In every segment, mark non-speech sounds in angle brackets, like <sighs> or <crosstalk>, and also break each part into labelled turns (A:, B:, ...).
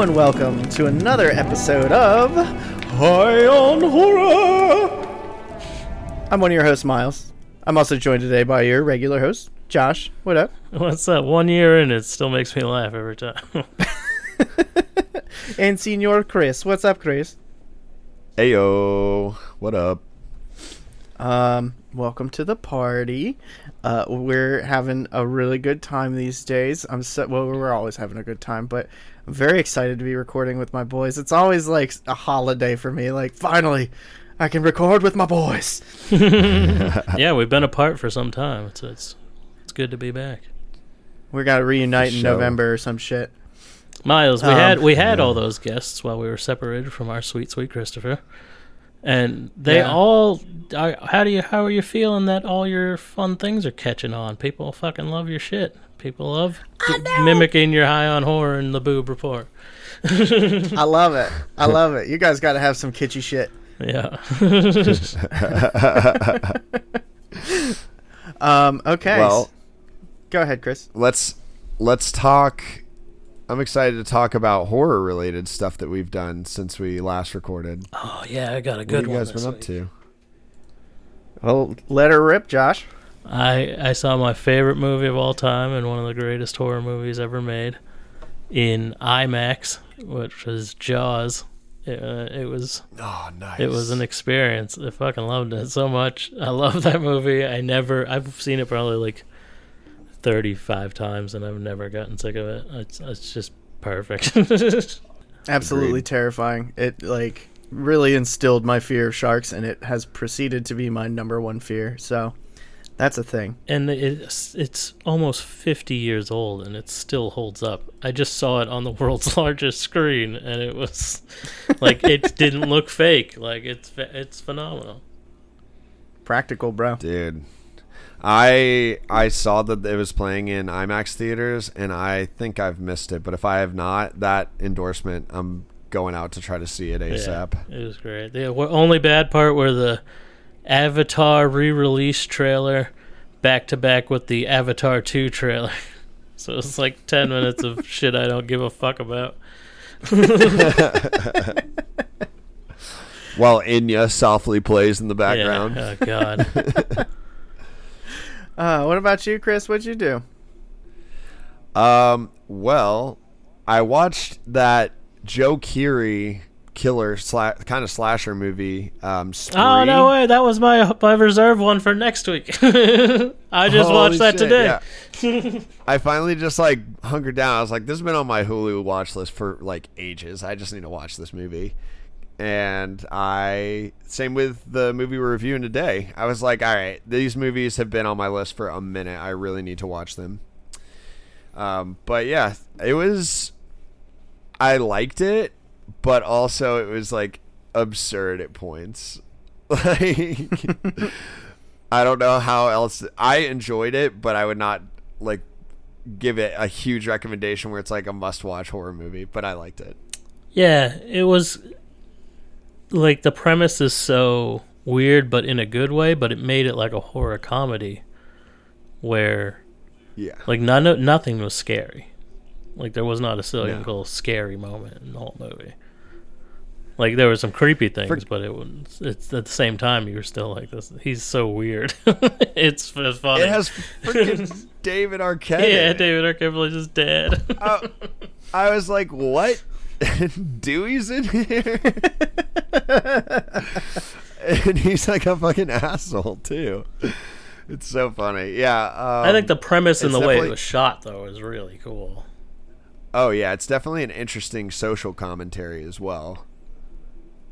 A: Hello and welcome to another episode of High on Horror. I'm one of your hosts, Miles. I'm also joined today by your regular host, Josh. What up? <laughs>
B: What's up? One year in, it still makes me laugh every time. <laughs>
A: And Senior Chris. What's up, Chris?
C: Heyo, what up?
A: Um, welcome to the party. Uh, we're having a really good time these days. I'm so well. We're always having a good time, but I'm very excited to be recording with my boys. It's always like a holiday for me. Like finally, I can record with my boys. <laughs>
B: yeah, we've been apart for some time. It's it's, it's good to be back.
A: We got to reunite in. November or some shit.
B: Miles, we
A: Um,
B: had we had all those guests while we were separated from our sweet sweet Christopher, and they
A: Yeah.
B: all. Are, how do you how are you feeling that all your fun things are catching on? People fucking love your shit. People love mimicking your high on horror and the boob report. <laughs>
A: I love it. I love it. You guys got to have some kitschy shit.
B: Yeah. <laughs>
A: Um. Okay.
C: Well,
A: go ahead, Chris.
C: let's let's talk. I'm excited to talk about horror related stuff that we've done since we last recorded.
B: oh yeah, I got a good
C: What
B: good
C: have you guys
B: this
C: been up to?
A: Well, let her rip, Josh.
B: I I saw my favorite movie of all time and one of the greatest horror movies ever made in IMAX, which was Jaws. It, uh, it was
C: Oh, nice.
B: it was an experience. I fucking loved it so much. I love that movie. I never I've seen it probably like thirty five times and I've never gotten sick of it. It's it's just perfect. <laughs>
A: Absolutely
C: Agreed.
A: terrifying. It like really instilled my fear of sharks, and it has proceeded to be my number one fear. So that's a thing.
B: and it's it's almost 50 years old and it still holds up. I just saw it on the <laughs> world's largest screen and it was like it <laughs> didn't look fake. Like it's it's phenomenal.
A: Practical, bro.
C: dude. I I saw that it was playing in IMAX theaters, and I think I've missed it. But if I have not, that endorsement, I'm going out to try to see it ASAP.
B: Yeah, it was great. The only bad part were the Avatar re-release trailer back to back with the Avatar 2 trailer. <laughs> So it's like 10 minutes of <laughs> shit I don't give a fuck about.
C: While Enya softly plays in the background.
B: Yeah. Oh god. <laughs>
A: Uh, what about you, Chris? What'd you do?
C: Um, well, I watched that Joe Keery killer sla- kind of slasher movie. Um, Spree.
B: Oh no way! That was my my reserve one for next week. <laughs> I just
C: Holy
B: watched that
C: shit,
B: today.
C: yeah. I finally just like hunkered down. I was like, this has been on my Hulu watch list for like ages. I just need to watch this movie. And I same with the movie we're reviewing today. I was like, all right, these movies have been on my list for a minute. I really need to watch them. Um, but yeah, it was. I liked it, but also it was like absurd at points. <laughs> Like, <laughs> I don't know how else. I enjoyed it, but I would not like give it a huge recommendation where it's like a must-watch horror movie. But I liked it.
B: Yeah, it was like the premise is so weird, but in a good way. But it made it like a horror comedy, where
C: Yeah.
B: like none nothing was scary. Like there was not a single scary moment in the whole movie. Like there were some creepy things,
C: For-
B: but it was it's at the same time you were still like this. He's so weird. <laughs> it's, it's funny.
C: It has freaking <laughs> David Arquette.
B: yeah. David Arquette plays his dad.
C: Uh, I was like, what? <laughs> Dewey's in here, and he's like a fucking asshole too. It's so funny. Yeah. Um,
B: I think the premise and the way it was shot though is really cool.
C: Oh yeah, it's definitely an interesting social commentary as well.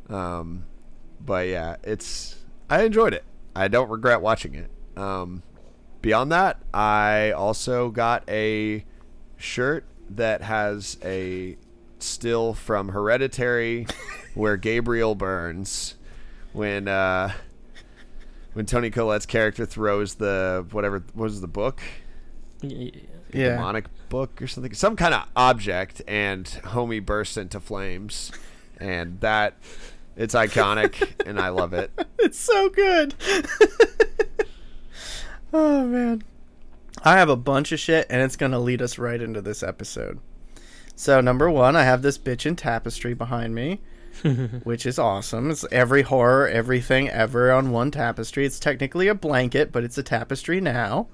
C: Um, but yeah, it's I enjoyed it. I don't regret watching it. Um, beyond that, I also got a shirt that has a still from Hereditary, <laughs> where Gabriel burns when uh, when Toni Collette's character throws the whatever what was the book
B: Y-
A: Yeah.
C: demonic book or something, some kind of object, and homie bursts into flames, and that it's iconic, and I love it. <laughs>
A: It's so good. <laughs> oh man. I have a bunch of shit and it's going to lead us right into this episode. So number one, I have this bitchin' tapestry behind me, <laughs> which is awesome. It's every horror, everything ever on one tapestry. It's technically a blanket, but it's a tapestry now.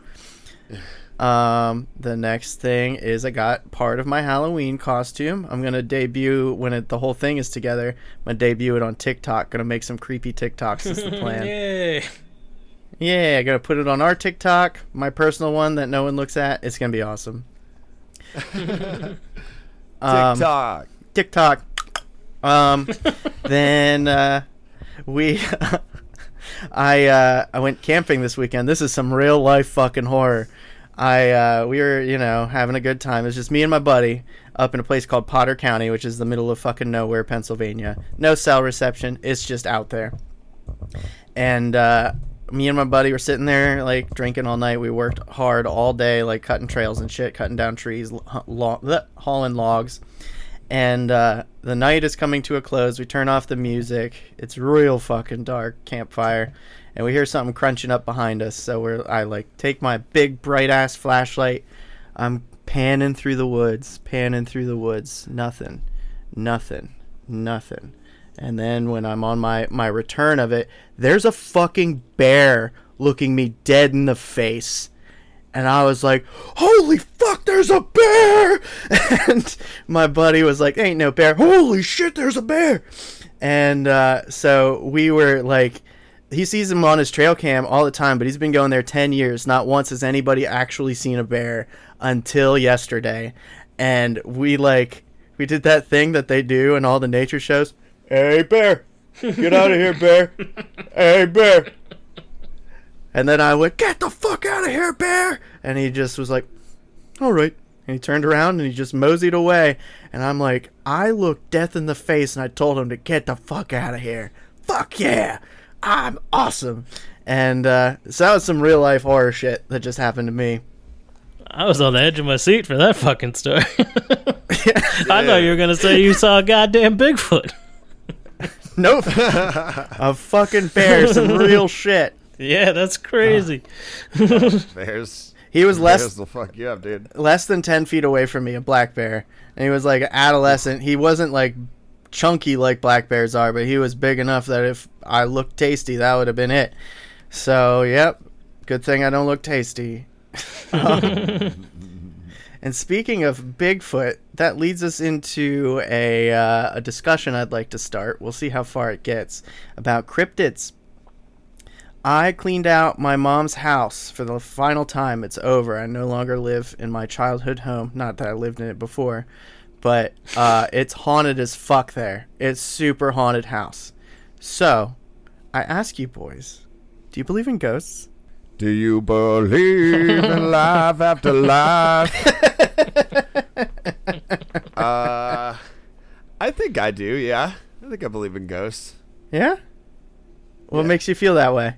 A: Um, the next thing is I got part of my Halloween costume. I'm gonna debut when it, the whole thing is together. I'm gonna debut it on TikTok. Gonna make some creepy TikToks. Is the <laughs> plan?
B: Yay!
A: Yeah, gonna put it on our TikTok, my personal one that no one looks at. It's gonna be awesome. <laughs> Um,
C: TikTok.
A: TikTok. Um, <laughs> then uh, we, I uh, I went camping this weekend. This is some real life fucking horror. I uh, we were you know having a good time. It was just me and my buddy up in a place called Potter County, which is the middle of fucking nowhere, Pennsylvania. No cell reception. It's just out there. And uh, me and my buddy were sitting there like drinking all night. We worked hard all day, like cutting trails and shit, cutting down trees, lo- hauling logs. And uh, the night is coming to a close. We turn off the music. It's real fucking dark campfire, and we hear something crunching up behind us. So we're I like take my big bright ass flashlight. I'm panning through the woods, panning through the woods. Nothing, nothing, nothing. And then when I'm on my my return of it, there's a fucking bear looking me dead in the face. And I was like, "Holy fuck, there's a bear!" <laughs> And my buddy was like, "Ain't no bear." Holy shit, there's a bear! And uh, so we were like, he sees him on his trail cam all the time, but he's been going there 10 years. Not once has anybody actually seen a bear until yesterday. And we like, we did that thing that they do in all the nature shows. Hey, bear, get out of here, bear. <laughs> Hey, bear. And then I went, get the fuck out of here, bear. And he just was like, all right. And he turned around and he just moseyed away. And I'm like, I looked death in the face and I told him to get the fuck out of here. Fuck yeah. I'm awesome. And uh, so that was some real life horror shit that just happened to me.
B: I was on the edge of my seat for that fucking story. <laughs> I thought you were gonna say you saw a goddamn Bigfoot. <laughs>
A: Nope. a fucking bear, some real <laughs> shit.
B: Yeah, that's crazy.
C: Bears.
A: He was less
C: Bears will fuck you up, dude.
A: less than 10 feet away from me, a black bear. And he was like an adolescent. He wasn't like chunky like black bears are, but he was big enough that if I looked tasty, that would have been it. So, yep. Good thing I don't look tasty. <laughs> And speaking of Bigfoot, that leads us into a, uh, a discussion I'd like to start. We'll see how far it gets about cryptids. I cleaned out my mom's house for the final time. It's over. I no longer live in my childhood home. Not that I lived in it before, but uh, it's haunted as fuck there. It's super haunted house. So, I ask you boys, do you believe in ghosts?
C: Do you believe in life after life? <laughs> uh, I think I do. Yeah, I think I believe in ghosts.
A: Yeah. What
C: Yeah.
A: makes you feel that way?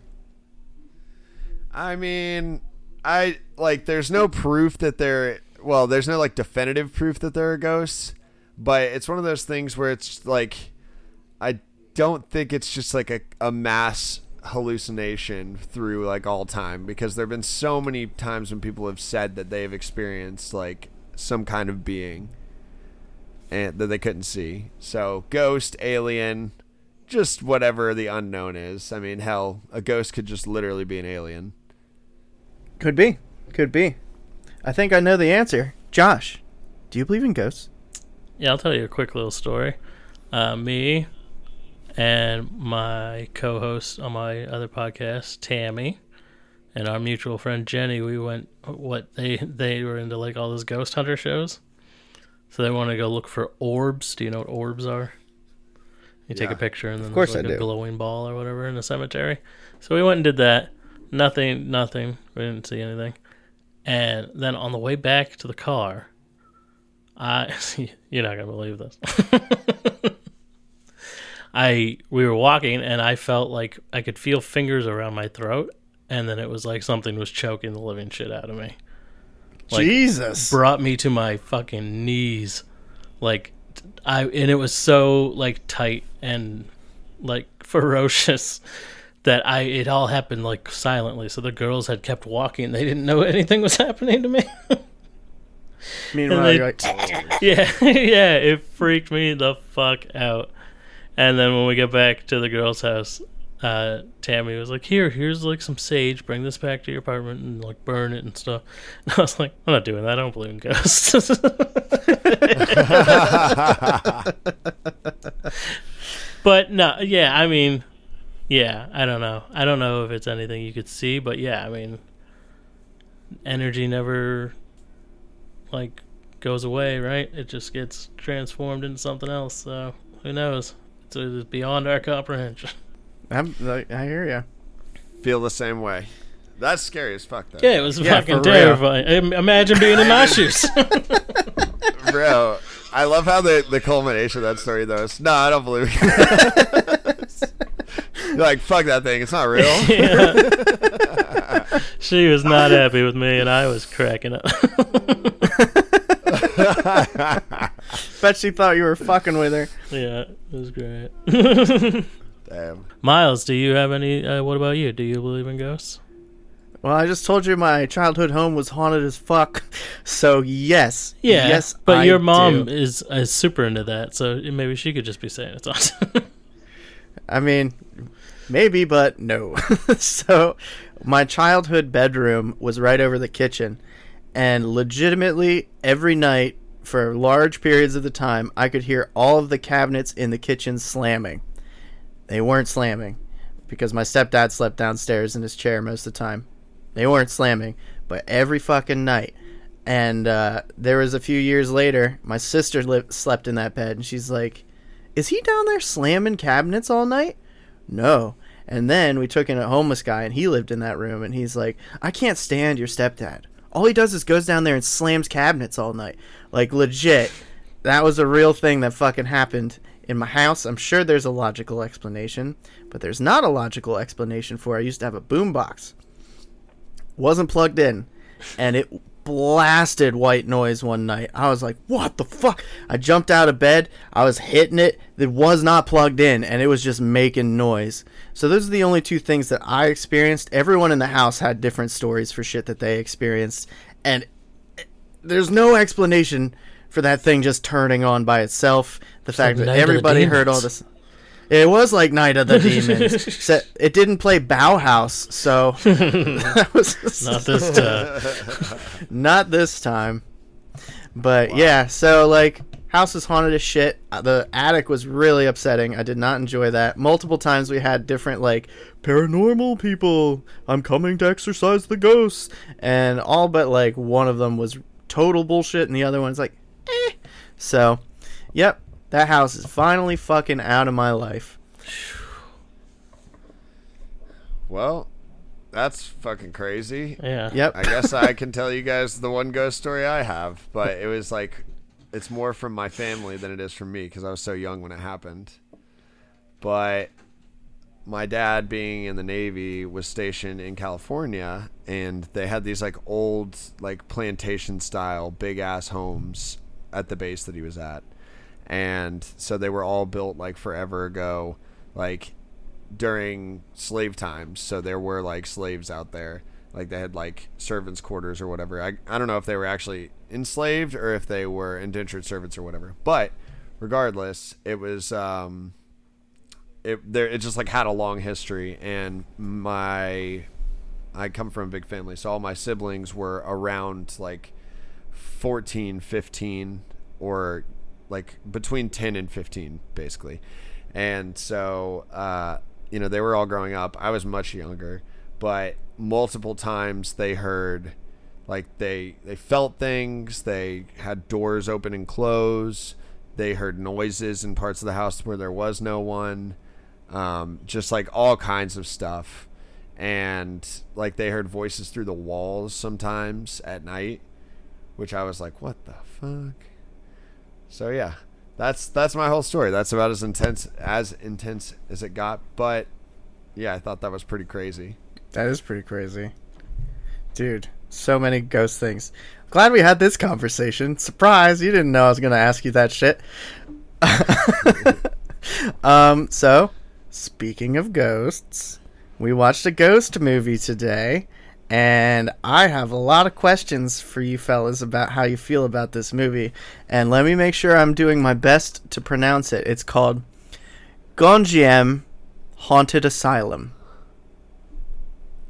C: I mean, I like. There's no proof that they're. Well, there's no like definitive proof that there are ghosts, but it's one of those things where it's like, I don't think it's just like a, a mass hallucination through like all time because there have been so many times when people have said that they've experienced like some kind of being and that they couldn't see. So ghost, alien, just whatever the unknown is. I mean, hell, a ghost could just literally be an alien.
A: Could be. Could be. I think I know the answer. Josh, do you believe in ghosts?
B: Yeah, I'll tell you a quick little story. Uh, me and my co-host on my other podcast, Tammy, and our mutual friend Jenny, we went. What they they were into like all those ghost hunter shows, so they want to go look for orbs. Do you know what orbs are? You take a picture and then of
A: course
B: there's like
A: I
B: a
A: do.
B: glowing ball or whatever in the cemetery. So we went and did that. Nothing, nothing. We didn't see anything. And then on the way back to the car, I <laughs> you're not gonna believe this. <laughs> I we were walking and I felt like I could feel fingers around my throat, and then it was like something was choking the living shit out of me. Like,
A: Jesus.
B: Brought me to my fucking knees, like I and it was so like tight and like <laughs> ferocious that I it all happened like silently. So the girls had kept walking; they didn't know <laughs> anything was happening to me.
A: Meanwhile,
B: they-
A: you're like, <laughs>
B: yeah, <laughs> yeah, it freaked me the fuck out. And then when we get back to the girl's house, uh, Tammy was like, "Here, here's like some sage. Bring this back to your apartment and like burn it and stuff." And I was like, "I'm not doing that. I don't believe in ghosts." but no, yeah, I mean, yeah, I don't know. I don't know if it's anything you could see, but yeah, I mean, energy never like goes away, right? It just gets transformed into something else. So who knows? It's, it's beyond our comprehension. <laughs>
A: I'm, like, I hear you.
C: Feel the same way. That's scary as fuck, though.
B: Yeah, it was
A: Yeah,
B: fucking
A: for real.
B: terrifying. Im- Imagine being in my <laughs> shoes. <laughs>
C: bro. I love how the the culmination of that story though is no, I don't believe it. You're <laughs> like fuck that thing. It's not real. <laughs>
B: Yeah. she was not happy with me, and I was cracking up. <laughs>
A: Bet she thought you were fucking with her.
B: yeah, it was great.
C: Damn.
B: Miles, do you have any? Uh, what about you? Do you believe in ghosts?
A: Well, I just told you my childhood home was haunted as fuck. So yes,
B: Yeah,
A: yes.
B: but
A: I
B: your mom
A: do.
B: is is super into that, so maybe she could just be saying it's awesome.
A: I mean, maybe, but no. <laughs> so, my childhood bedroom was right over the kitchen, and legitimately every night for large periods of the time, I could hear all of the cabinets in the kitchen slamming. They weren't slamming because my stepdad slept downstairs in his chair most of the time. They weren't slamming, but every fucking night. And uh, there was a few years later, my sister li- slept in that bed, and she's like, "Is he down there slamming cabinets all night?" No. And then we took in a homeless guy, and he lived in that room, and he's like, "I can't stand your stepdad. All he does is goes down there and slams cabinets all night. Like legit, that was a real thing that fucking happened." In my house, I'm sure there's a logical explanation, but there's not a logical explanation for. I used to have a boombox wasn't plugged in and it blasted white noise one night. I was like, "What the fuck?" I jumped out of bed. I was hitting it. It was not plugged in and it was just making noise. So those are the only two things that I experienced. Everyone in the house had different stories for shit that they experienced and there's no explanation for that thing just turning on by itself. The fact
B: like
A: that
B: the
A: everybody heard all this it was like Night of the <laughs> Demons. It didn't play Bauhaus, so <laughs> that was
B: Not this time. <laughs>
A: not this time. But yeah, so like house is haunted as shit. Uh, The attic was really upsetting. I did not enjoy that. Multiple times we had different like paranormal people. I'm coming to exorcise the ghosts, and all but like one of them was total bullshit, and the other one's like, eh. So, yep, that house is finally fucking out of my life.
C: Well, that's fucking crazy.
B: Yeah.
A: Yep.
C: I guess I can tell you guys the one ghost story I have, but it was like it's more from my family than it is from me because I was so young when it happened. But my dad, being in the Navy, was stationed in California, and they had these like old, like plantation style, big ass homes at the base that he was at, and so they were all built like forever ago, like during slave times. So there were like slaves out there. Like they had like servants' quarters or whatever. I, I don't know if they were actually enslaved or if they were indentured servants or whatever. But regardless, it was um it there it just like had a long history and my I come from a big family, so all my siblings were around like 14, 15 or like between 10 and 15 basically. And so uh you know, they were all growing up. I was much younger, but multiple times they heard like they they felt things, they had doors open and close, they heard noises in parts of the house where there was no one. Um, just like all kinds of stuff. And like they heard voices through the walls sometimes at night, which I was like, "What the fuck?" So yeah, that's that's my whole story. That's about as intense as intense as it got. But yeah, I thought that was pretty crazy.
A: That is pretty crazy. Dude, so many ghost things. Glad we had this conversation. Surprise, you didn't know I was to ask you that shit. <laughs> um, so, speaking of ghosts, we watched a ghost movie today, and I have a lot of questions for you fellas about how you feel about this movie. And let me make sure I'm doing my best to pronounce it. It's called Gonjiam Haunted Asylum.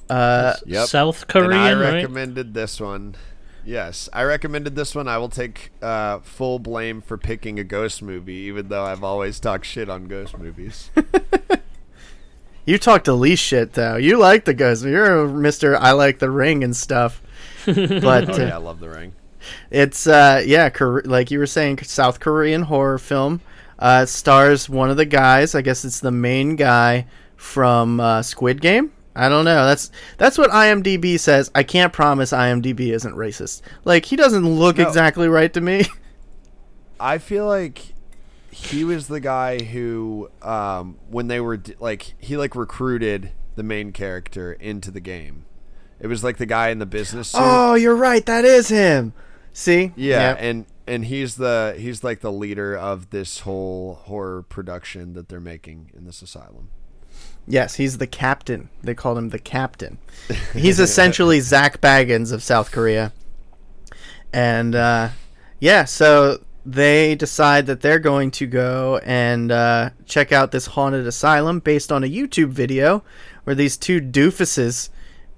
A: Uh,
C: Yep.
B: South
C: And I
B: Korean, right?
C: recommended this one. Yes, I recommended this one. I will take uh, full blame for picking a ghost movie, even though I've always talked shit on ghost movies. <laughs>
A: you talk the least shit though. You like the ghost. You're Mister. I like the ring and stuff. <laughs> But
C: oh
A: uh,
C: yeah, I love The Ring.
A: It's uh yeah, Kor- like you were saying, South Korean horror film. Uh, stars one of the guys. I guess it's the main guy from uh, Squid Game. I don't know. That's that's what IMDb says. I can't promise IMDb isn't racist. Like he doesn't look
C: No.
A: exactly right to me. <laughs>
C: I feel like he was the guy who, um, when they were like, he like recruited the main character into the game. It was like the guy in the business suit.
A: oh, you're right. That is him. See?
C: Yeah,
A: Yep.
C: and and he's the he's like the leader of this whole horror production that they're making in this asylum.
A: Yes, he's the captain. They called him the captain. He's essentially <laughs> Zak Bagans of South Korea. And uh, yeah, so they decide that they're going to go and uh, check out this haunted asylum based on a YouTube video where these two doofuses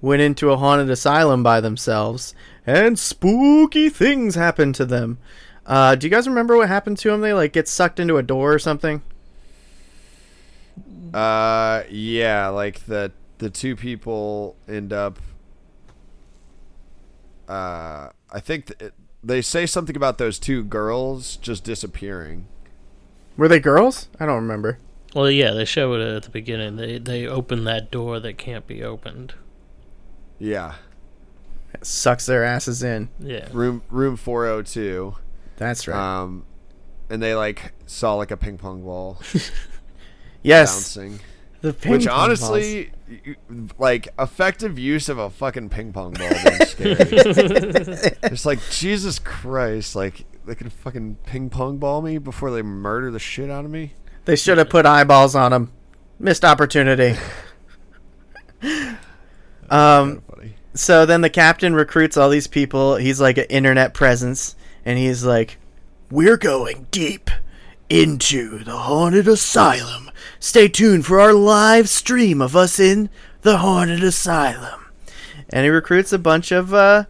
A: went into a haunted asylum by themselves and spooky things happened to them. Uh, do you guys remember what happened to them? They like get sucked into a door or something.
C: Uh, yeah, like the the two people end up. Uh, I think th- they say something about those two girls just disappearing.
A: Were they girls? I don't remember.
B: Well, yeah, they show it at the beginning. They they open that door that can't be opened.
C: Yeah, It
A: sucks their asses in.
B: Yeah.
C: room room four hundred two.
A: That's right.
C: Um, and they like saw like a ping pong ball <laughs>
A: yes,
C: bouncing.
A: The ping
C: Which
A: pong balls.
C: honestly, you- like effective use of a fucking ping pong ball is <laughs> scary. it's like Jesus Christ, like they could fucking ping pong ball me before they murder the shit out of me.
A: they should have put eyeballs on them. Missed opportunity. <laughs> <laughs> um. So then the captain recruits all these people. He's like an internet presence, and he's like, "We're going deep into the haunted asylum. Stay tuned for our live stream of us in the haunted asylum." And he recruits a bunch of uh,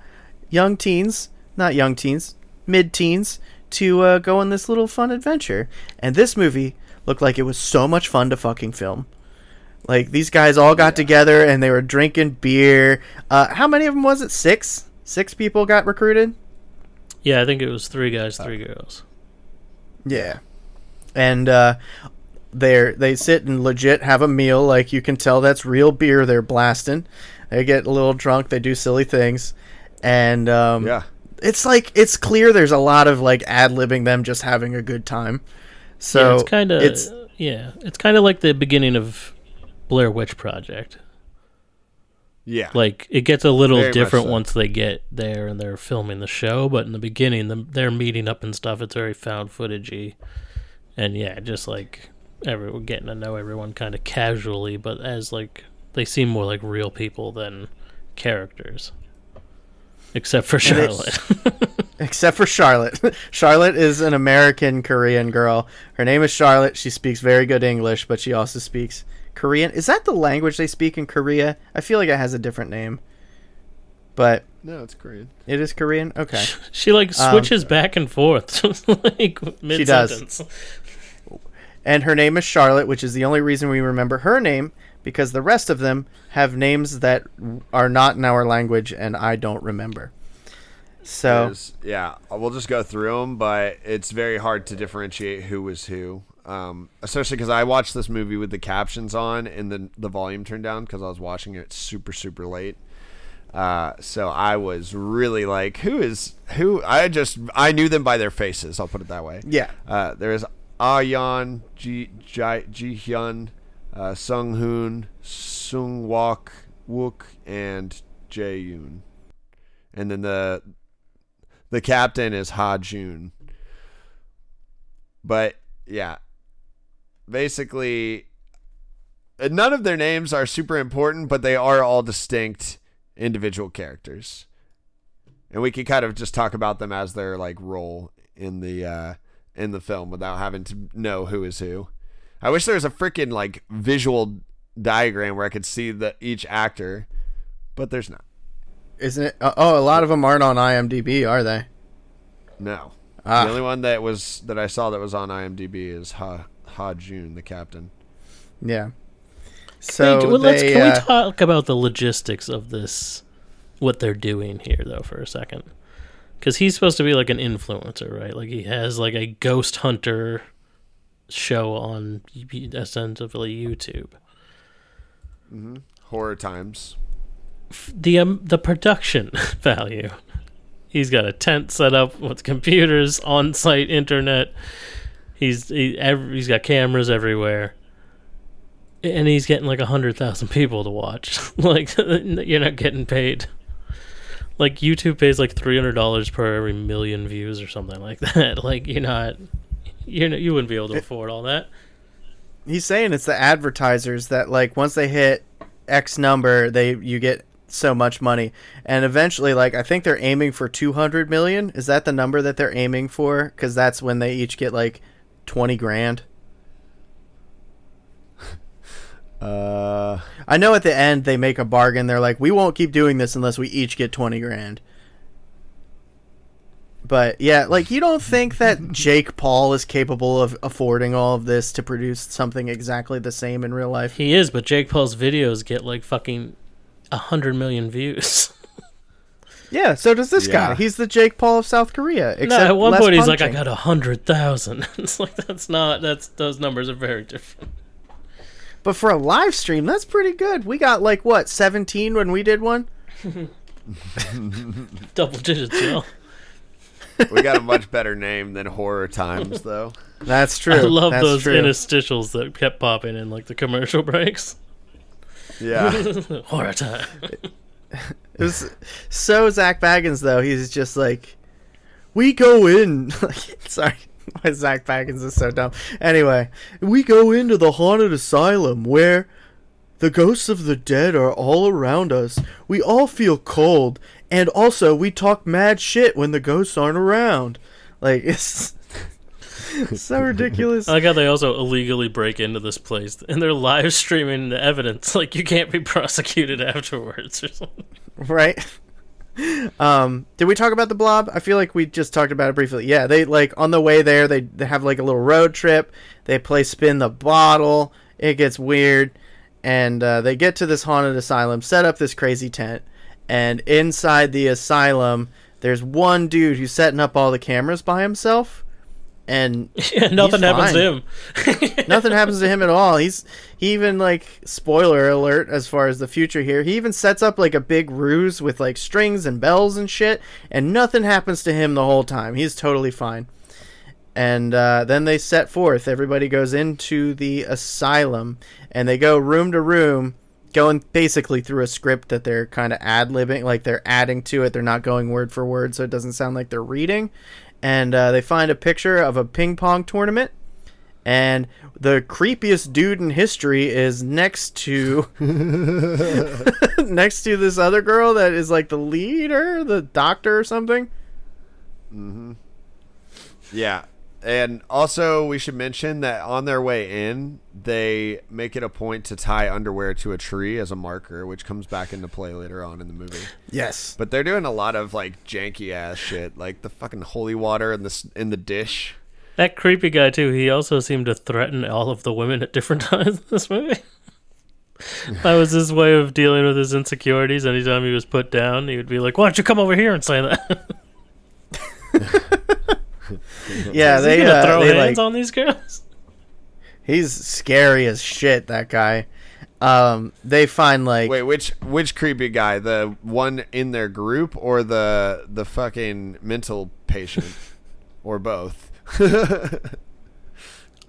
A: young teens, not young teens, mid-teens, to uh, go on this little fun adventure. And this movie looked like it was so much fun to fucking film. Like these guys all got together and they were drinking beer. Uh, how many of them was it? Six. Six people got recruited.
B: Yeah, I think it was three guys, three girls.
A: Yeah. And uh, they they sit and legit have a meal. Like you can tell that's real beer they're blasting. They get a little drunk. They do silly things, and um,
C: Yeah,
A: it's like it's clear there's a lot of like ad libbing them just having a good time. So
B: yeah, it's kind of
A: it's
B: yeah, it's kind of like the beginning of Blair Witch Project.
C: yeah,
B: Like it gets a little
C: Very
B: different
C: so.
B: once they get there and they're filming the show, but in the beginning, the, they're meeting up and stuff. It's very found footagey, and yeah, just like everyone getting to know everyone kind of casually, but as like they seem more like real people than characters, except for Charlotte. <laughs>
A: except for Charlotte. <laughs> Charlotte is an American Korean girl. Her name is Charlotte. She speaks very good English, but she also speaks Korean. Is that the language they speak in Korea? I feel like it has a different name. But
C: no, it's Korean.
A: it is Korean? Okay. <laughs>
B: she like
A: Um,
B: switches back and forth, like mid
A: does.
B: sentence.
A: And her name is Charlotte, which is the only reason we remember her name because the rest of them have names that are not in our language and I don't remember. So,
C: There's- yeah, we'll just go through them, but it's very hard to differentiate who was who. Um, especially because I watched this movie with the captions on and the the volume turned down because I was watching it super super late. Uh, so I was really like, who is who? I just I knew them by their faces. I'll put it that way.
A: yeah.
C: Uh, there's Ayan, Ji Hyun, uh, Sung Hoon, Sung Wok, Wook, and Jae Yoon. And then the the captain is Ha Jun. But yeah, basically, uh, none of their names are super important, but they are all distinct individual characters, and we can kind of just talk about them as their like role in the uh, in the film without having to know who is who. I wish there was a freaking like visual diagram where I could see the each actor, but there's not.
A: Isn't it? Uh, oh, a lot of them aren't on IMDb, are they?
C: No.
A: Ah.
C: The only one that was that I saw that was on IMDb is Ha Ha Jun, the captain.
A: Yeah. So
B: Hey, well, let's
A: they,
B: can
A: uh,
B: we talk about the logistics of this, what they're doing here though for a second, because he's supposed to be like an influencer, right? Like he has like a ghost hunter show on essentially YouTube.
C: Horror Times.
B: The um, the production <laughs> value. He's got a tent set up with computers, on-site internet. He's he, every, he's got cameras everywhere, and he's getting like a hundred thousand people to watch. <laughs> like <laughs> you're not getting paid. Like YouTube pays like three hundred dollars per every million views or something like <laughs> that. Like you're not, you're not, you wouldn't be able to afford all that.
A: he's saying it's the advertisers that like once they hit X number, they you get so much money, and eventually, like I think they're aiming for two hundred million. Is that the number that they're aiming for? Because that's when they each get like twenty grand.
C: Uh,
A: I know at the end they make a bargain. They're like, we won't keep doing this unless we each get 20 grand. But yeah, like you don't think that <laughs> Jake Paul is capable of affording all of this to produce something exactly the same in real life?
B: He is, but Jake Paul's videos get like fucking a hundred million views. <laughs>
A: Yeah, so does this guy. He's the Jake Paul of South Korea. Except
B: no, at one
A: less
B: point he's like, I got a hundred thousand. <laughs> It's like that's not that's those numbers are very different.
A: But for a live stream, that's pretty good. We got like what, 17 when we did one? <laughs>
B: Double digits, yo.
C: we got a much better name than Horror Times, though.
A: That's true.
B: I love
A: That's
B: those
A: true.
B: interstitials that kept popping in like the commercial <laughs> breaks.
C: Yeah. <laughs>
B: Horror time.
A: It was so Zak Bagans though. He's just like, we go in. Sorry, <laughs> my Zak Bagans is so dumb. Anyway, we go into the haunted asylum where the ghosts of the dead are all around us. We all feel cold, and also we talk mad shit when the ghosts aren't around. Like <laughs> it's so ridiculous.
B: I like how they also illegally break into this place and they're live streaming the evidence. Like you can't be prosecuted <laughs> afterwards or something.
A: right? Um, did we talk about the blob? I feel like we just talked about it briefly. Yeah, they like on the way there, they, they have like a little road trip. They play spin the bottle. It gets weird, and uh, they get to this haunted asylum, set up this crazy tent, and inside the asylum, there's one dude who's setting up all the cameras by himself, and <laughs>
B: nothing happens to him. <laughs>
A: nothing happens to him at all. He's he even like spoiler alert as far as the future here. He even sets up like a big ruse with like strings and bells and shit, and nothing happens to him the whole time. He's totally fine. And uh, then they set forth. Everybody goes into the asylum, and they go room to room, going basically through a script that they're kind of ad libbing, like they're adding to it. They're not going word for word, so it doesn't sound like they're reading. And uh, they find a picture of a ping pong tournament and the creepiest dude in history is next to <laughs> next to this other girl that is like the leader, the doctor or something. Mhm.
C: Yeah. And also, we should mention that on their way in, they make it a point to tie underwear to a tree as a marker, which comes back into play later on in the movie.
A: Yes.
C: But they're doing a lot of like janky ass shit, like the fucking holy water in the in the dish.
B: That creepy guy too. He also seemed to threaten all of the women at different <laughs> times in this movie. that was his way of dealing with his insecurities. Anytime he was put down, he would be like, "Why don't you come over here and say that?" <laughs> <laughs> <laughs>
A: Yeah,
B: Is
A: they
B: he gonna
A: uh,
B: throw
A: they
B: hands
A: like
B: on these girls. <laughs>
A: he's scary as shit that guy. Um they find like
C: Wait, which which creepy guy? The one in their group or the the fucking mental patient, <laughs> or both?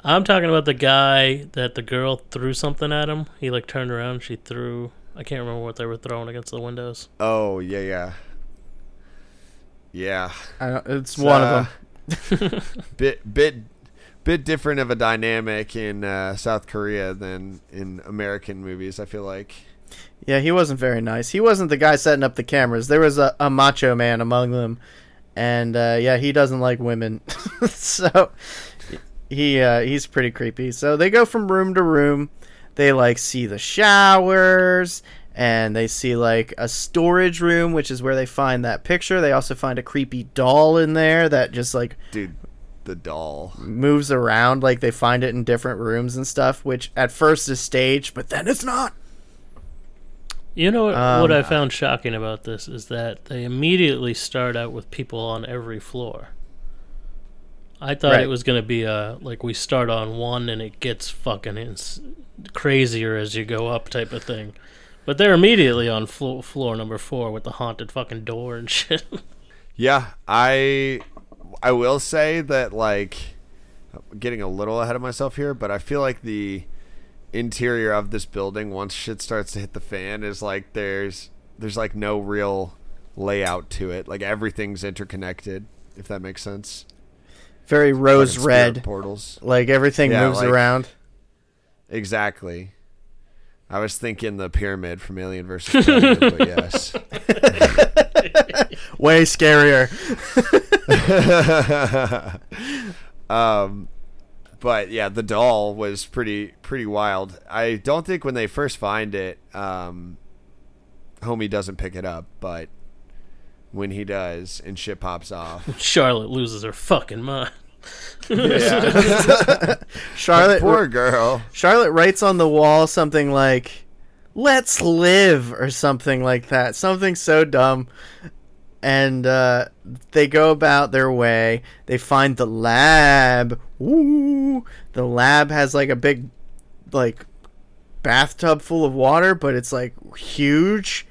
B: I'm talking about the guy that the girl threw something at him. He like turned around. She threw. I can't remember what they were throwing against the windows.
C: oh yeah, yeah, yeah.
A: I it's
C: It's,
A: one
C: uh,
A: of them.
C: Bit bit bit different of a dynamic in uh, South Korea than in American movies. I feel like.
A: Yeah, he wasn't very nice. He wasn't the guy setting up the cameras. There was a, a macho man among them, and uh, yeah, he doesn't like women. <laughs> so he uh, he's pretty creepy. So they go from room to room. They like see the showers and they see like a storage room, which is where they find that picture. They also find a creepy doll in there that just like
C: Dude, the doll.
A: moves around. Like they find it in different rooms and stuff, which at first is staged, but then it's not.
B: You know what,
A: Um,
B: what I found shocking about this is that they immediately start out with people on every floor. I thought
A: Right.
B: it was going to be a like we start on one and it gets fucking ins- crazier as you go up type of thing. But they're immediately on flo- floor number 4 with the haunted fucking door and <laughs> shit.
C: Yeah, I I will say that like getting a little ahead of myself here, but I feel like the interior of this building once shit starts to hit the fan is like there's there's like no real layout to it. Like everything's interconnected, if that makes sense.
A: Very rose
C: Fucking
A: red.
C: portals.
A: Like everything
C: Yeah,
A: moves
C: like-
A: around.
C: Exactly. I was thinking the pyramid from Alien versus Predator, but <laughs> yes. <laughs>
A: Way scarier. <laughs>
C: um, but yeah, the doll was pretty pretty wild. I don't think when they first find it, um, homie doesn't pick it up, but when he does and shit pops off,
B: Charlotte loses her fucking mind.
C: Yeah, <laughs>
A: Charlotte
C: poor girl.
A: Charlotte writes on the wall something like "Let's live" or something like that. Something so dumb. And uh, they go about their way. They find the lab. Woo! The lab has like a big, like, bathtub full of water, but it's like huge.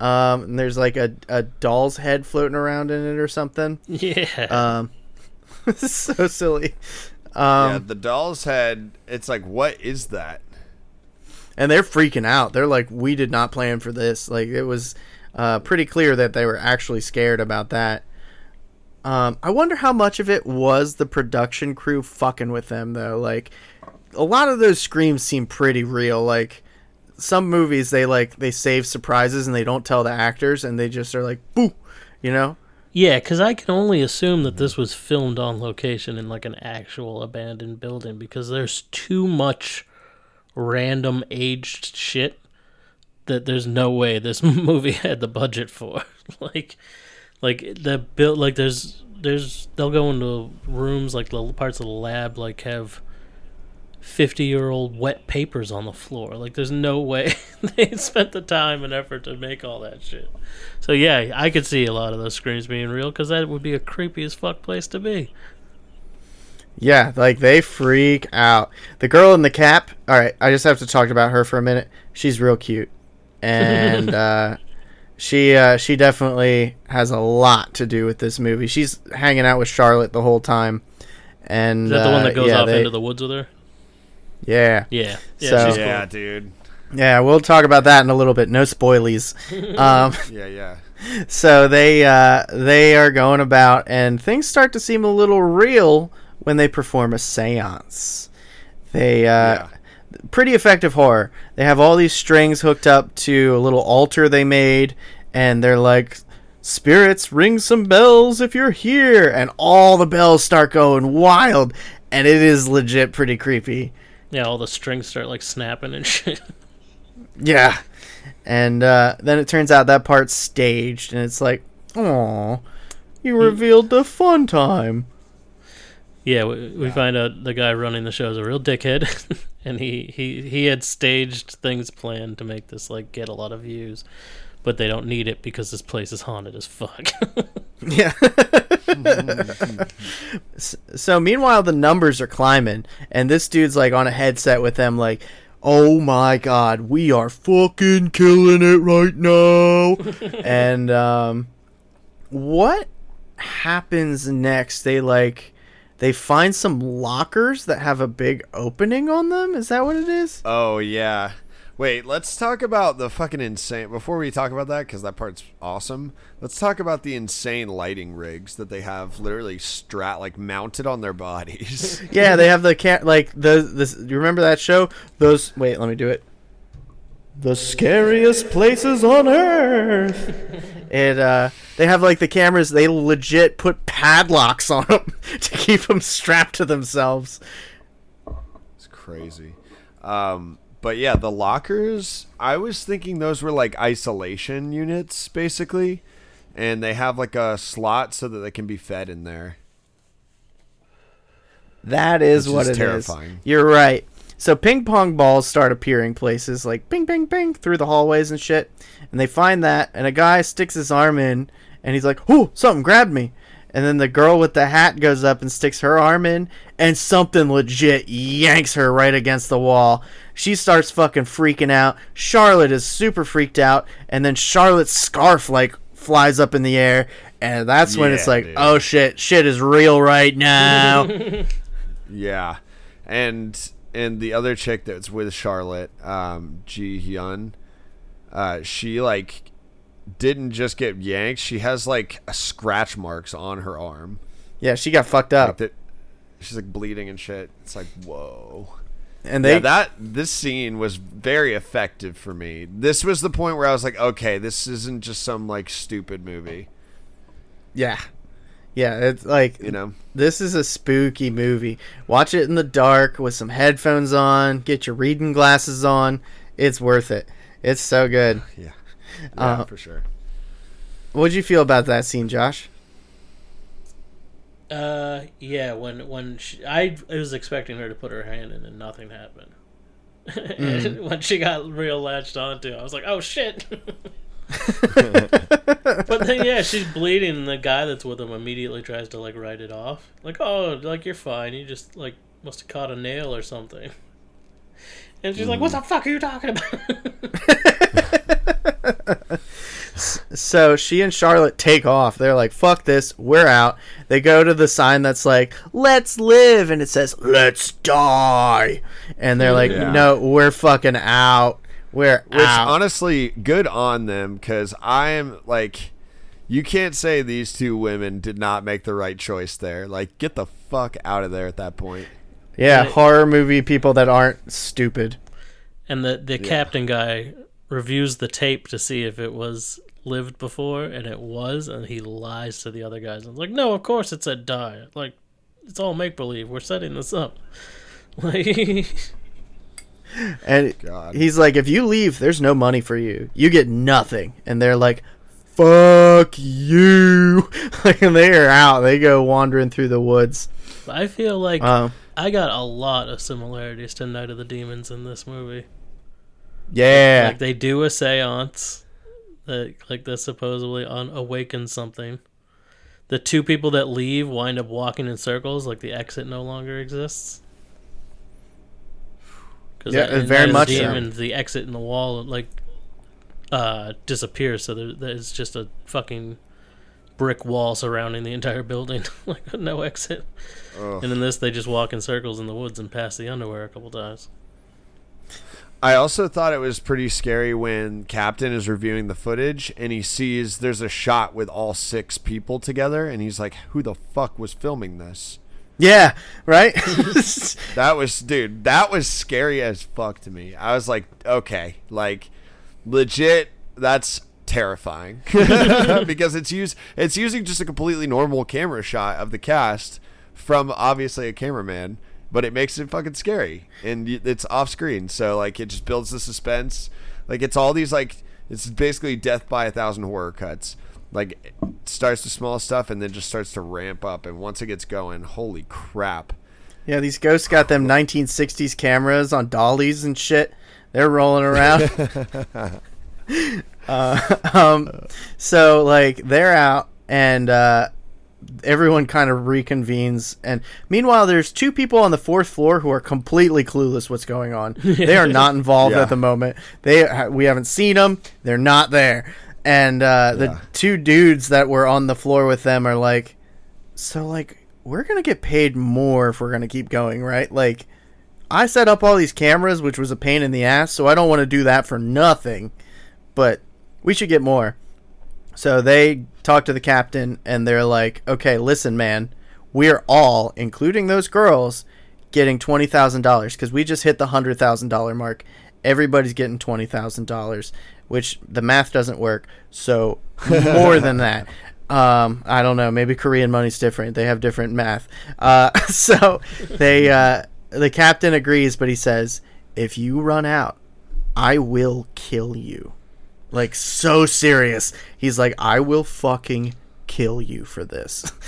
A: Um, and there's like a, a doll's head floating around in it or something. <laughs>
B: Yeah.
A: Um, <laughs> so silly. Um,
C: yeah, the doll's head. It's like, what is that?
A: and they're freaking out. They're like, "We did not plan for this." Like it was uh, pretty clear that they were actually scared about that. Um, I wonder how much of it was the production crew fucking with them though. Like a lot of those screams seem pretty real. Like some movies, they like they save surprises and they don't tell the actors, and they just are like, "Boo," you know.
B: Yeah, because I can only assume that this was filmed on location in like an actual abandoned building because there's too much random aged shit that there's no way this <laughs> movie had the budget for. <laughs> like, like the build like there's there's they'll go into rooms like the parts of the lab like have. 50 year old wet papers on the floor. Like, there's no way <laughs> they spent the time and effort to make all that shit. So yeah, I could see a lot of those screams being real because that would be a creepy as fuck place to be.
A: Yeah, like they freak out. The girl in the cap. All right, I just have to talk about her for a minute. She's real cute, and <laughs> uh, she uh, she definitely has a lot to do with this movie. She's hanging out with Charlotte the whole time, and
B: Is that the one
A: uh,
B: that goes
A: yeah,
B: off
A: they-
B: into the woods with her?
A: Yeah,
B: Yeah, yeah,
A: So-
B: she's
C: yeah, dude.
A: yeah. We'll talk about that in a little bit. No spoilies. <laughs> um,
C: Yeah, yeah.
A: so they uh, they are going about, and things start to seem a little real when they perform a séance. They uh,
C: yeah.
A: pretty effective horror. They have all these strings hooked up to a little altar they made, and they're like, "Spirits, ring some bells if you're here," and all the bells start going wild, and it is legit pretty creepy.
B: Yeah, all the strings start like snapping and <laughs> shit.
A: Yeah, and uh, then it turns out that part's staged, and it's like, "Oh, you revealed the fun time."
B: yeah, we, we find out the guy running the show is a real dickhead, <laughs> and he, he he had staged things planned to make this like get a lot of views, but they don't need it because this place is haunted as fuck. <laughs>
A: Yeah. S- <laughs> so meanwhile, the numbers are climbing, and this dude's like on a headset with them, like, "Oh my god, we are fucking killing it right now." <laughs> and um, what happens next? They like they find some lockers that have a big opening on them. Is that what it is?
C: Oh yeah. Wait, let's talk about the fucking insane. Before we talk about that, because that part's awesome. Let's talk about the insane lighting rigs that they have, literally strat like mounted on their bodies. <laughs>
A: Yeah, they have the cat like the this. You remember that show? Those. Wait, let me do it. the scariest places on earth. <laughs> and uh, they have like the cameras. They legit put padlocks on them <laughs> to keep them strapped to themselves.
C: It's crazy. Um, but yeah, the lockers. I was thinking those were like isolation units, basically, and they have like a slot so that they can be fed in there.
A: That is
C: Which
A: what
C: is
A: it is.
C: terrifying.
A: You're right. So ping pong balls start appearing places like ping, ping, ping through the hallways and shit. And they find that, and a guy sticks his arm in, and he's like, "Oh, something grabbed me." And then the girl with the hat goes up and sticks her arm in, and something legit yanks her right against the wall. She starts fucking freaking out. Charlotte is super freaked out, and then Charlotte's scarf like flies up in the air, and that's when it's like,
C: dude.
A: "Oh shit, shit is real right now." <laughs>
C: Yeah, and and the other chick that's with Charlotte, um, Ji Hyun, uh, she like didn't just get yanked. She has like scratch marks on her arm.
A: yeah, she got fucked up.
C: Like that, she's like bleeding and shit. It's like whoa.
A: and they
C: yeah, that this scene was very effective for me. This was the point where I was like, okay, this isn't just some like stupid movie.
A: yeah yeah it's like
C: You know?
A: this is a spooky movie watch it in the dark with some headphones on get your reading glasses on it's worth it it's so good <sighs>
C: Yeah. Yeah,
A: Uh,
C: for sure.
A: what'd you feel about that scene josh
B: Uh, yeah. When when she, I, I was expecting her to put her hand in and nothing happened. <laughs> and when she got real latched onto, I was like, "Oh shit!" <laughs> but then, yeah, she's bleeding, and the guy that's with him immediately tries to like write it off, like, "Oh, like you're fine. You just like must have caught a nail or something." And she's like, "What the mm. fuck are you talking about?" <laughs>
A: so she and charlotte take off they're like fuck this we're out they go to the sign that's like let's live and it says let's die and they're like
C: Yeah.
A: no we're fucking out we're
C: Which
A: out
C: honestly, good on them because I am like, you can't say these two women did not make the right choice there. Like, get the fuck out of there at that point.
A: Yeah
B: Right.
A: horror movie people that aren't stupid
B: And the the captain guy reviews the tape to see if it was lived before, and it was, and he lies to the other guys. and like, no, of course it said die. Like, it's all make believe. We're setting this up. <laughs> Like,
A: And
C: God.
A: he's like, if you leave, there's no money for you. You get nothing. And they're like, fuck you. <laughs> and they are out. They go wandering through the woods.
B: I feel like
A: Um,
B: I got a lot of similarities to Night of the Demons in this movie.
A: yeah.
B: Like they do a séance that like that supposedly awakens something. The two people that leave wind up walking in circles, like the exit no longer exists. Because
A: Yeah, very much so.
B: The exit in the wall like uh disappears, so there, there's just a fucking brick wall surrounding the entire building, <laughs> like no exit.
C: Ugh.
B: And in this, they just walk in circles in the woods and pass the underwear a couple times.
C: I also thought it was pretty scary when Captain is reviewing the footage and he sees there's a shot with all six people together and he's like, who the fuck was filming this?
A: yeah. Right? <laughs> <laughs>
C: That was, dude, that was scary as fuck to me. I was like, okay, like, legit, that's terrifying <laughs> <laughs> because it's used, it's using just a completely normal camera shot of the cast from obviously a cameraman, but it makes it fucking scary and it's off screen, so like it just builds the suspense. Like it's all these like it's basically death by a thousand horror cuts. Like it starts with small stuff and then just starts to ramp up, and once it gets going, holy crap!
A: yeah, these ghosts got them 1960s cameras on dollies and shit. They're rolling around. <laughs> uh, <laughs> um, so, like, they're out, and uh, everyone kind of reconvenes. And meanwhile, there's two people on the fourth floor who are completely clueless what's going on. <laughs> They are not involved
C: Yeah.
A: at the moment. They ha- we haven't seen them. They're not there. And uh, the
C: Yeah.
A: two dudes that were on the floor with them are like, so like we're gonna get paid more if we're gonna keep going, right? Like. I set up all these cameras, which was a pain in the ass, so I don't want to do that for nothing. But we should get more. So they talk to the captain and they're like, okay, listen, man, we're all, including those girls, getting $20,000 because we just hit the $100,000 mark. everybody's getting twenty thousand dollars, which the math doesn't work. So <laughs> more than that. Um, I don't know. Maybe Korean money's different. They have different math. Uh, <laughs> so they uh, the captain agrees, but he says, "If you run out, I will kill you." Like so serious. He's like, "I will fucking kill you for this." <laughs>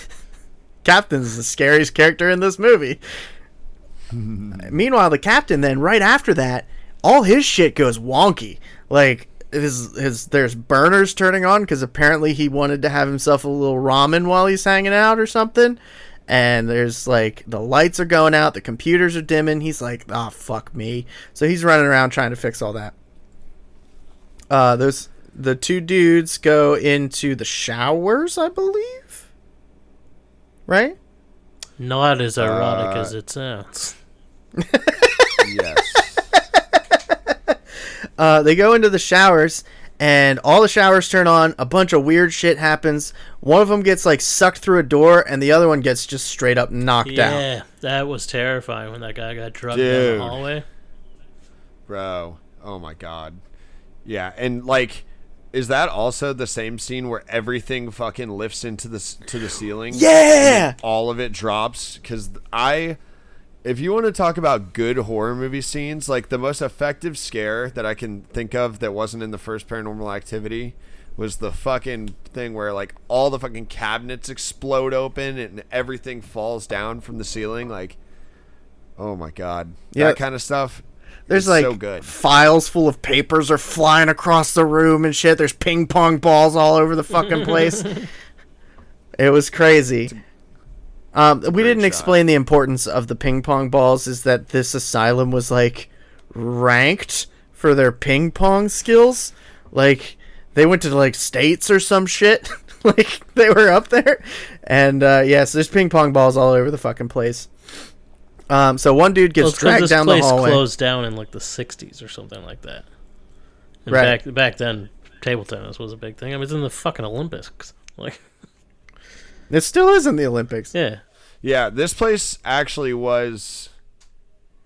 A: captain is the scariest character in this movie. <laughs> Meanwhile, the captain then right after that, all his shit goes wonky. Like his his there's burners turning on because apparently he wanted to have himself a little ramen while he's hanging out or something. And there's like the lights are going out, the computers are dimming. He's like, "Ah, oh, fuck me!" So he's running around trying to fix all that. Uh, those the two dudes go into the showers, I believe. Right?
B: Not as erotic
C: Uh,
B: as it sounds. <laughs>
C: yes. <laughs>
A: Uh, they go into the showers, and all the showers turn on. A bunch of weird shit happens. One of them gets like sucked through a door, and the other one gets just straight up knocked out.
B: Yeah, that was terrifying when that guy got drugged down
C: Dude.
B: the hallway.
C: Bro. Oh my god. Yeah, and like is that also the same scene where everything fucking lifts into the to the ceiling?
A: Yeah!
C: All of it drops cuz I if you want to talk about good horror movie scenes, like the most effective scare that I can think of that wasn't in the first paranormal activity was the fucking thing where like all the fucking cabinets explode open and everything falls down from the ceiling like oh my god.
A: Yeah.
C: That kind of stuff.
A: There's
C: is
A: like
C: so good.
A: files full of papers are flying across the room and shit. There's ping pong balls all over the fucking place. <laughs> it was crazy. Um, we didn't
C: shot.
A: explain the importance of the ping pong balls. Is that this asylum was like ranked for their ping pong skills? Like they went to like states or some shit. <laughs> like they were up there, and uh, yes, there's ping pong balls all over the fucking place. Um, so one dude gets
B: it's 'cause
A: dragged
B: this
A: down the
B: place
A: hallway.
B: closed down in like the '60s or something like that. And
A: Right.
B: back back then, table tennis was a big thing. I mean, it's in the fucking Olympics. <laughs> Like,
A: It still is in the Olympics.
B: yeah,
C: Yeah, this place actually was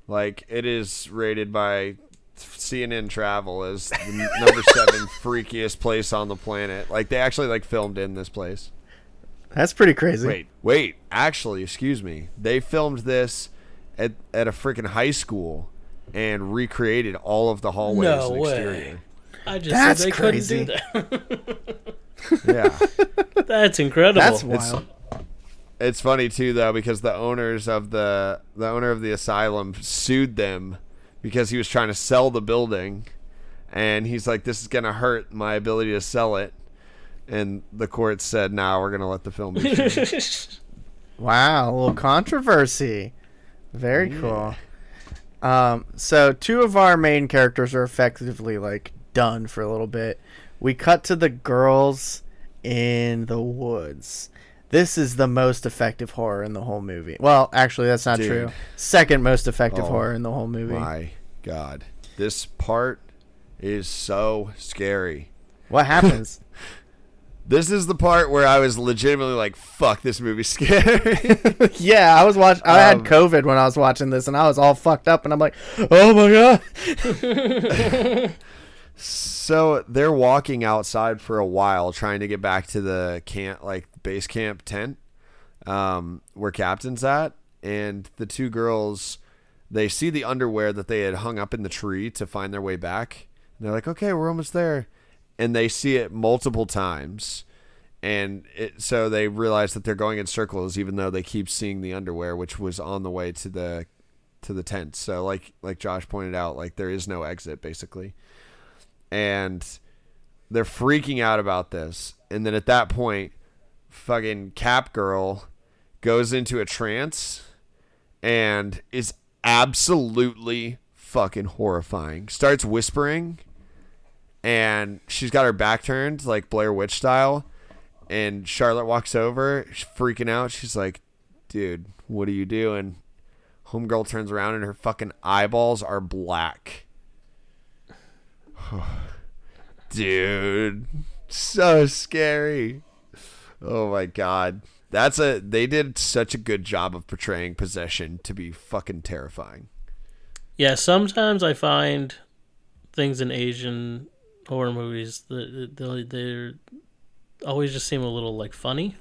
C: like it is rated by CNN Travel as the <laughs> number seven freakiest place on the planet. Like they actually like filmed in this place.
A: That's pretty crazy.
C: Wait, wait, actually, excuse me. They filmed this at at a freaking high school and recreated all of the hallways
B: No
C: and
B: way.
C: exterior.
B: I just
A: That's
B: said they
A: crazy.
B: couldn't do that. <laughs>
C: Yeah. <laughs>
B: That's incredible.
A: That's
C: It's-
A: wild.
C: It's funny too though because the owners of the the owner of the asylum sued them because he was trying to sell the building and he's like this is going to hurt my ability to sell it and the court said nah we're going to let the film be. <laughs>
A: Wow, a little controversy. Very cool. Um, so two of our main characters are effectively like done for a little bit. We cut to the girls in the woods. This is the most effective horror in the whole movie. Well, actually, that's not
C: Dude.
A: true. Second most effective
C: Oh,
A: horror in the whole movie.
C: my god this part is so scary
A: What happens? <laughs>
C: this is the part where i was legitimately like fuck this movie's <laughs> scary <laughs>
A: yeah, I was watching. I had
C: Um,
A: COVID when I was watching this, and I was all fucked up, and I'm like, "Oh my god!" <laughs>
C: So they're walking outside for a while, trying to get back to the camp, like base camp tent, um, where Captain's at, and the two girls, they see the underwear that they had hung up in the tree to find their way back. And they're like, "Okay, we're almost there," and they see it multiple times, and it so they realize that they're going in circles, even though they keep seeing the underwear, which was on the way to the to the tent. So like like Josh pointed out, like there is no exit basically and they're freaking out about this. And then at that point, fucking Cap Girl goes into a trance and is absolutely fucking horrifying. Starts whispering and she's got her back turned like Blair Witch style. And Charlotte walks over, freaking out. She's like, dude, what are you doing? Homegirl turns around and her fucking eyeballs are black. <sighs> Dude, so scary. Oh my god. That's a they did such a good job of portraying possession to be fucking terrifying.
B: Yeah, sometimes I find things in Asian horror movies that they they're always just seem a little like funny.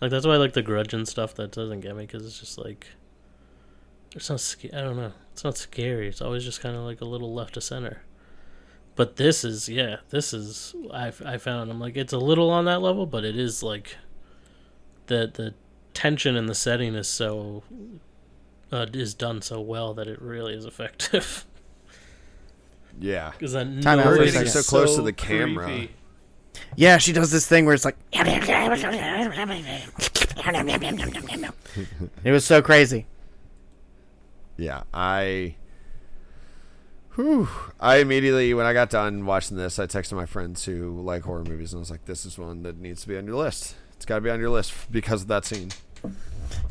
B: Like that's why I like the Grudge and stuff. That doesn't get me because it's just like it's not. Sc- I don't know. It's not scary. It's always just kind of like a little left to center. But this is yeah. This is I I found. I'm like it's a little on that level, but it is like the the tension and the setting is so uh, is done so well that it really is effective. <laughs>
C: Yeah.
B: Because that
A: Time out
C: Her
A: for a
C: getting
A: second.
C: so close to the camera.
B: creepy.
A: Yeah, she does this thing where it's like it was so crazy.
C: Yeah, I. Whew. I immediately, when I got done watching this, I texted my friends who like horror movies, and I was like, "This is one that needs to be on your list. It's got to be on your list because of that scene."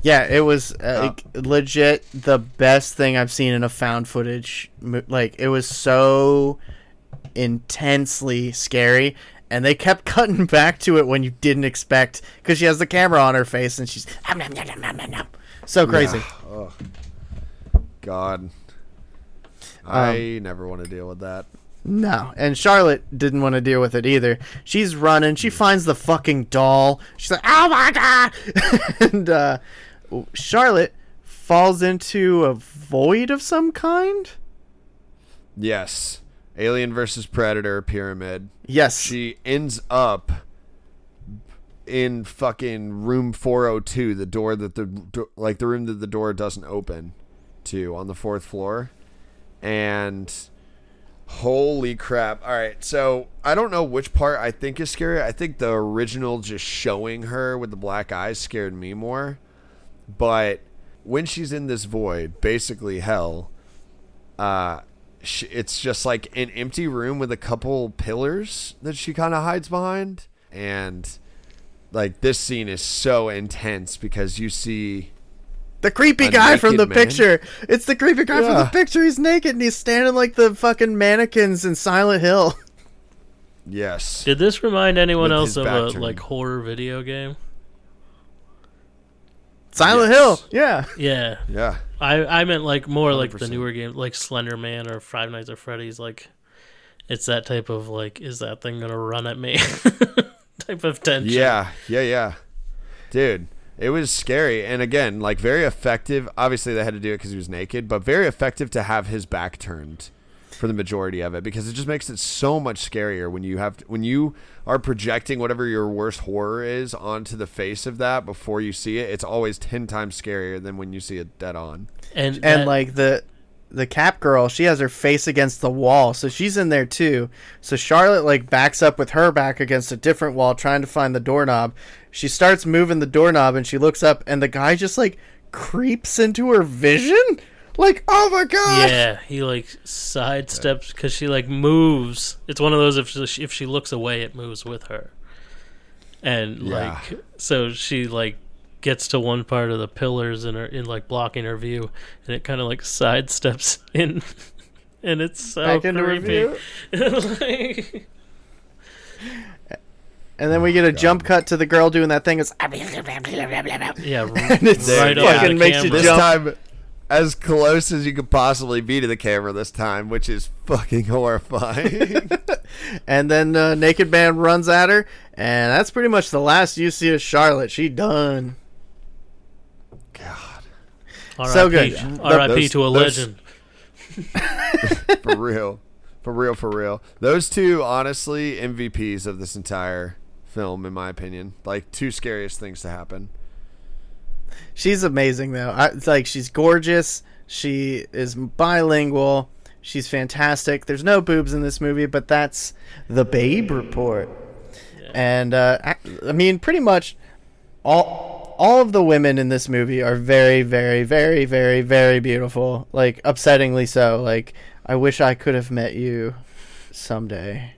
A: Yeah, it was uh, legit the best thing I've seen in a found footage. Like it was so intensely scary, and they kept <laughs> cutting back to it when you didn't expect because she has the camera on her face and she's so crazy.
C: Oh, God. I never want to deal with that.
A: No, and Charlotte didn't want to deal with it either. She's running. She finds the fucking doll. She's like, "Oh my god!" <laughs> and uh, Charlotte falls into a void of some kind.
C: Yes. Alien versus Predator pyramid.
A: Yes,
C: She ends up in fucking room 402, the door that the like the room that the door doesn't open to on the fourth floor. And holy crap. All right. So, I don't know which part I think is scary. I think the original just showing her with the black eyes scared me more. But when she's in this void, basically hell, uh sh- it's just like an empty room with a couple pillars that she kind of hides behind and like this scene is so intense because you see
A: the creepy
C: A
A: guy from the
C: man?
A: picture. It's the creepy guy from the picture. He's naked and he's standing like the fucking mannequins in Silent Hill. <laughs>
C: yes
B: Did this remind anyone
C: With
B: else of a
C: turned.
B: like horror video game?
A: Silent
C: Yes.
A: Hill. Yeah.
B: Yeah,
C: yeah
B: I I meant like more like the newer game, like Slender Man or Five Nights at Freddy's. Like, it's that type of like, is that thing gonna run at me? <laughs> type of tension.
C: yeah yeah yeah dude it was scary. And again like very effective. Obviously they had to do it because he was naked but very effective to have his back turned for the majority of it because it just makes it so much scarier when you have to, when you are projecting whatever your worst horror is onto the face of that before you see it it's always 10 times scarier than when you see it dead on.
B: And
A: and
B: that-
A: like the the cap girl she has her face against the wall so she's in there too. So charlotte like backs up with her back against a different wall trying to find the doorknob she starts moving the doorknob and she looks up and the guy just like creeps into her vision like oh my god
B: yeah, he like sidesteps because she like moves. It's one of those if she, if she looks away, it moves with her. And
C: Yeah.
B: like so she like gets to one part of the pillars and are in like blocking her view, and it kind of like sidesteps <laughs> in, and it's so
A: back
B: creepy. <laughs>
A: view
B: Like-
A: and then we get a jump cut to the girl doing that thing it's
B: yeah, <laughs>
A: and
B: right
A: it's
B: on
A: fucking
B: the
A: makes you
C: this
A: jump.
C: time as close as you could possibly be to the camera this time which is fucking horrifying <laughs>
A: and then uh, naked man runs at her and that's pretty much the last you see of charlotte she done
C: god
A: So
B: R.I.P.
A: good.
B: R.I.P. To a
C: those-
B: legend. <laughs>
C: for real for real for real those two honestly mvps of this entire film in my opinion like two scariest things to happen
A: She's amazing though. I, it's like she's gorgeous. She is bilingual. She's fantastic. There's no boobs in this movie, but that's the Babe Report. And uh, I, I mean, pretty much all all of the women in this movie are very, very, very, very, very beautiful. Like upsettingly so. Like I wish I could have met you someday.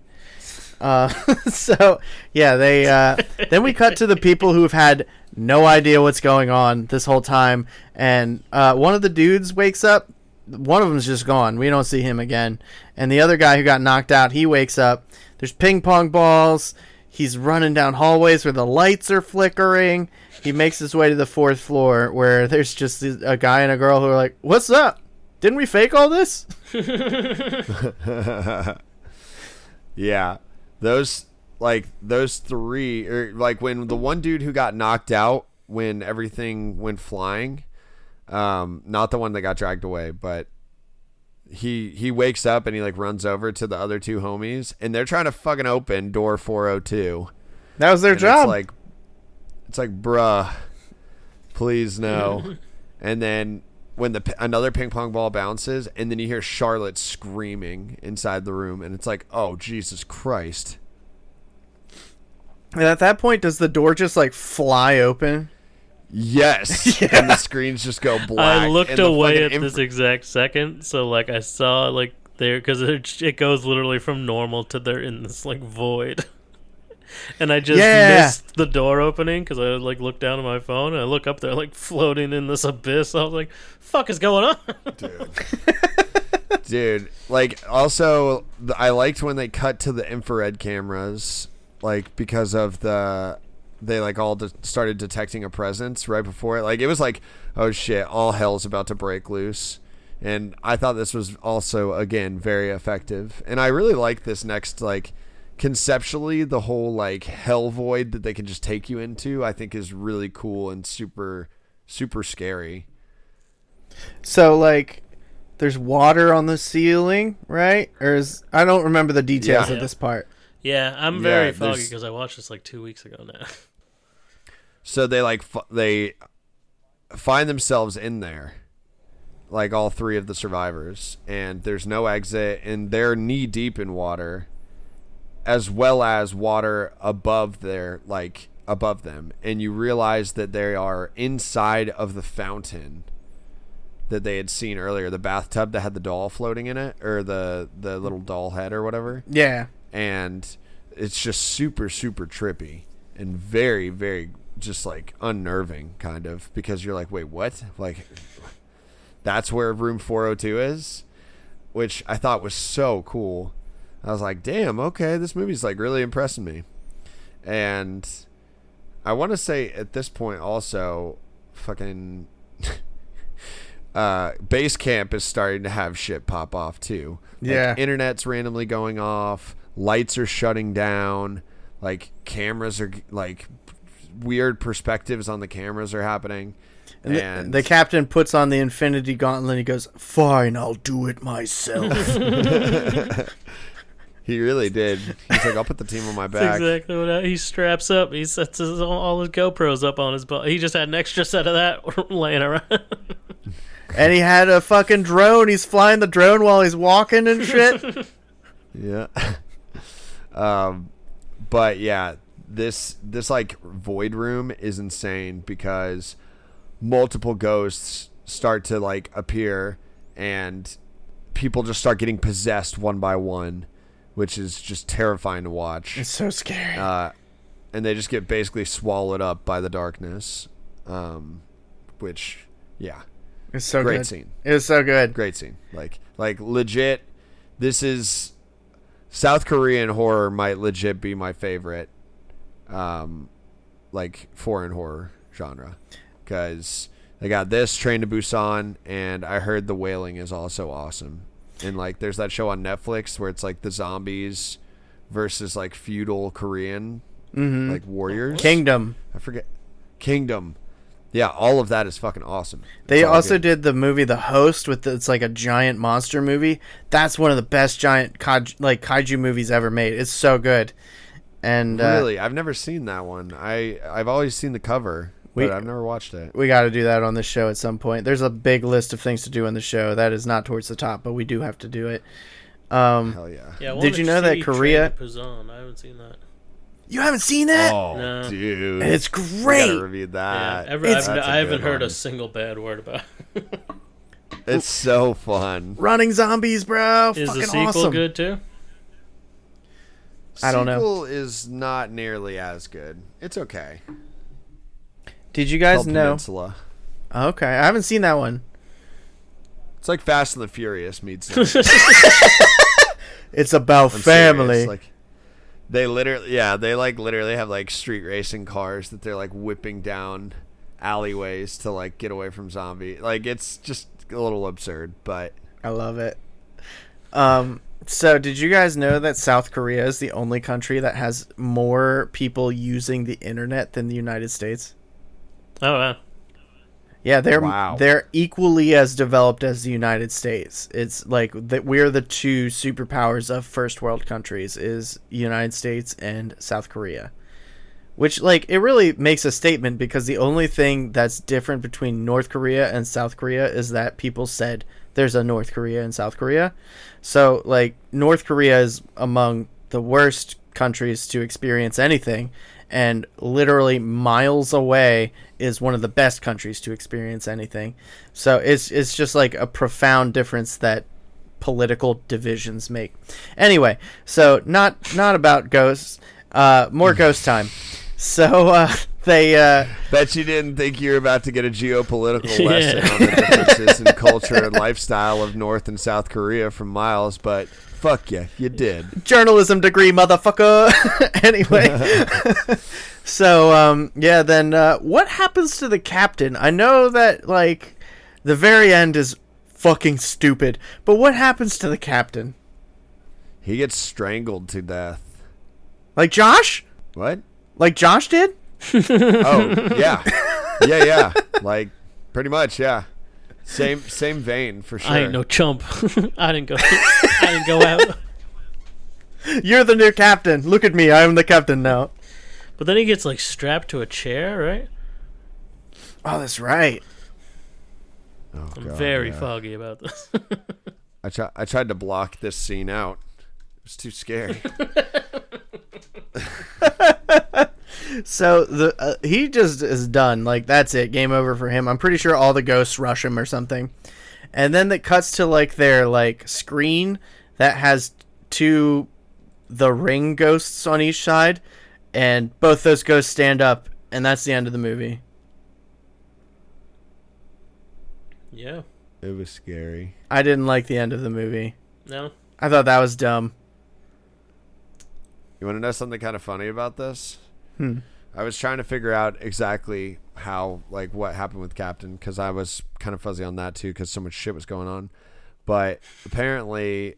A: Uh, <laughs> so yeah, they uh, then we cut to the people who've had no idea what's going on this whole time, and uh, one of the dudes wakes up. One of them's just gone. We don't see him again, and the other guy who got knocked out, he wakes up. There's ping pong balls. He's running down hallways where the lights are flickering. He makes his way to the fourth floor where there's just a guy and a girl who are like, "What's up?" Didn't we fake all this? <laughs> <laughs>
C: yeah, those like those three, or like when the one dude who got knocked out when everything went flying, um, not the one that got dragged away, but he he wakes up and he like runs over to the other two homies, and they're trying to fucking open door four hundred two.
A: That was their
C: And
A: job.
C: It's like, it's like, bruh, please no. <laughs> and then when the another ping pong ball bounces, and then you hear Charlotte screaming inside the room, and it's like, oh Jesus Christ!
A: and at that point, does the door just like fly open?
C: Yes, <laughs> and the screens just go black.
B: I looked away at
C: inf-
B: this exact second, so like I saw like there because it, it goes literally from normal to they're in this like void, <laughs> and I just
A: Yeah.
B: missed the door opening because I like looked down at my phone and I look up there like floating in this abyss. I was like, "Fuck is going on?" <laughs>
C: dude. Dude, Like, also, I liked when they cut to the infrared cameras, like because of the they like all de- started detecting a presence right before it. Like, it was like, oh shit, all hell's about to break loose. And I thought this was also again very effective. And I really like this next like conceptually the whole like hell void that they can just take you into. I think is really cool and super super scary.
A: So like, there's water on the ceiling, right? Or is I don't remember the details
C: Yeah.
A: of this part.
B: yeah, I'm
C: Yeah,
B: very foggy because I watched this like two weeks ago now. <laughs>
C: So they like f- they find themselves in there, like all three of the survivors, and there's no exit, and they're knee deep in water, as well as water above their like above them, and you realize that they are inside of the fountain that they had seen earlier, the bathtub that had the doll floating in it, or the the little doll head or whatever.
A: Yeah.
C: and it's just super super trippy and very very just like unnerving kind of because you're like wait what? Like that's where room 402 is which i thought was so cool i was like damn okay this movie's like really impressing me and i want to say at this point also fucking <laughs> uh base camp is starting to have shit pop off too Like,
A: Yeah.
C: internet's randomly going off lights are shutting down like cameras are like weird perspectives on the cameras are happening
A: And,
C: and,
A: the, the captain puts on the Infinity Gauntlet. and He goes, "Fine, I'll do it myself." <laughs> <laughs>
C: he really did he's like i'll put the team on my <laughs>
B: That's
C: back
B: exactly what I, he straps up. He sets his, all his GoPros up on his butt. He just had an extra set of that <laughs> laying around. <laughs>
A: and he had a fucking drone. He's flying the drone while he's walking and shit.
C: Yeah. um, but yeah, this this like void room is insane because multiple ghosts start to like appear and people just start getting possessed one by one, which is just terrifying to watch.
A: it's so scary.
C: Uh, and they just get basically swallowed up by the darkness. Um, which yeah,
A: it's so
C: great
A: good.
C: scene
A: It was so good.
C: great scene. Like like legit this is South Korean horror might legit be my favorite um like foreign horror genre cuz they got this Train to Busan and I heard The Wailing is also awesome. And like there's that show on Netflix where it's like the zombies versus like feudal Korean
A: hmm
C: like warriors.
A: Kingdom.
C: I forget Kingdom. Yeah, all of that is fucking awesome.
A: They also
C: good.
A: did the movie The Host with the, it's like a giant monster movie. That's one of the best giant kaj, like kaiju movies ever made. It's so good. And uh,
C: Really, I've never seen that one. I I've always seen the cover,
A: We-
C: but I've never watched it.
A: we got to do that on the show at some point. There's a big list of things to do on the show. That is not towards the top, but we do have to do it. Um,
C: Hell yeah!
B: Yeah, I
A: Did you know that Korea-
B: Train. I haven't seen that.
A: you haven't seen that?
C: Oh,
B: No.
C: dude,
A: It's great.
C: gotta review that.
B: yeah, ever,
A: it's-
B: I've,
C: That's a
B: I haven't heard
C: one.
B: a single bad word about. it. <laughs>
C: It's so fun.
A: Running zombies, bro.
B: Is
A: Fucking
B: the sequel
A: awesome.
B: good too?
A: I don't know.
C: Sequel is not nearly as good. It's okay.
A: Did you guys know?
C: Peninsula.
A: Okay, I haven't seen that one.
C: It's like Fast and the Furious meets. <laughs>
A: It's about
C: I'm
A: family.
C: serious, Like they literally, yeah, they like literally have like street racing cars that they're like whipping down alleyways to like get away from zombie. Like it's just a little absurd, but
A: I love it. Um, so did you guys know that South Korea is the only country that has more people using the internet than the United States?
B: Oh wow.
A: Yeah, they're
C: Wow.
A: they're equally as developed as the United States. It's like that we're the two superpowers of first world countries is United States and South Korea. Which like it really makes a statement because the only thing that's different between North Korea and South Korea is that people said there's a North Korea and South Korea. So like North Korea is among the worst countries to experience anything and literally miles away is one of the best countries to experience anything. So it's it's just like a profound difference that political divisions make. Anyway, so not not about ghosts, uh, more ghost time. So uh, <laughs> they uh,
C: bet you didn't think you were about to get a geopolitical <laughs>
B: Yeah.
C: lesson on the differences in culture and lifestyle of North and South Korea from Miles, but fuck yeah, you did.
A: journalism degree, motherfucker. <laughs> anyway, <laughs> so um, yeah, then uh, what happens to the captain? I know that like the very end is fucking stupid, but what happens to the captain?
C: He gets strangled to death.
A: Like Josh?
C: What?
A: Like Josh did?
C: Oh, yeah. Yeah, yeah. Like pretty much, yeah. Same same vein for sure.
B: I ain't no chump. <laughs> I didn't go. I didn't go out. <laughs>
A: You're the new captain. Look at me. I'm the captain now.
B: But then he gets like strapped to a chair, right?
A: Oh, that's right.
C: Oh,
B: I'm
C: God,
B: very
C: yeah.
B: foggy about this.
C: I try, I tried to block this scene out. It was too scary. <laughs>
A: So the uh, he just is done. Like that's it. Game over for him. I'm pretty sure all the ghosts rush him or something. And then it cuts to like their like screen that has two the ring ghosts on each side and both those ghosts stand up and that's the end of the movie.
B: yeah.
C: it was scary.
A: I didn't like the end of the movie.
B: No.
A: I thought that was dumb.
C: You want to know something kind of funny about this?
A: Hmm.
C: I was trying to figure out exactly how, like, what happened with Captain because I was kind of fuzzy on that too because so much shit was going on. But apparently,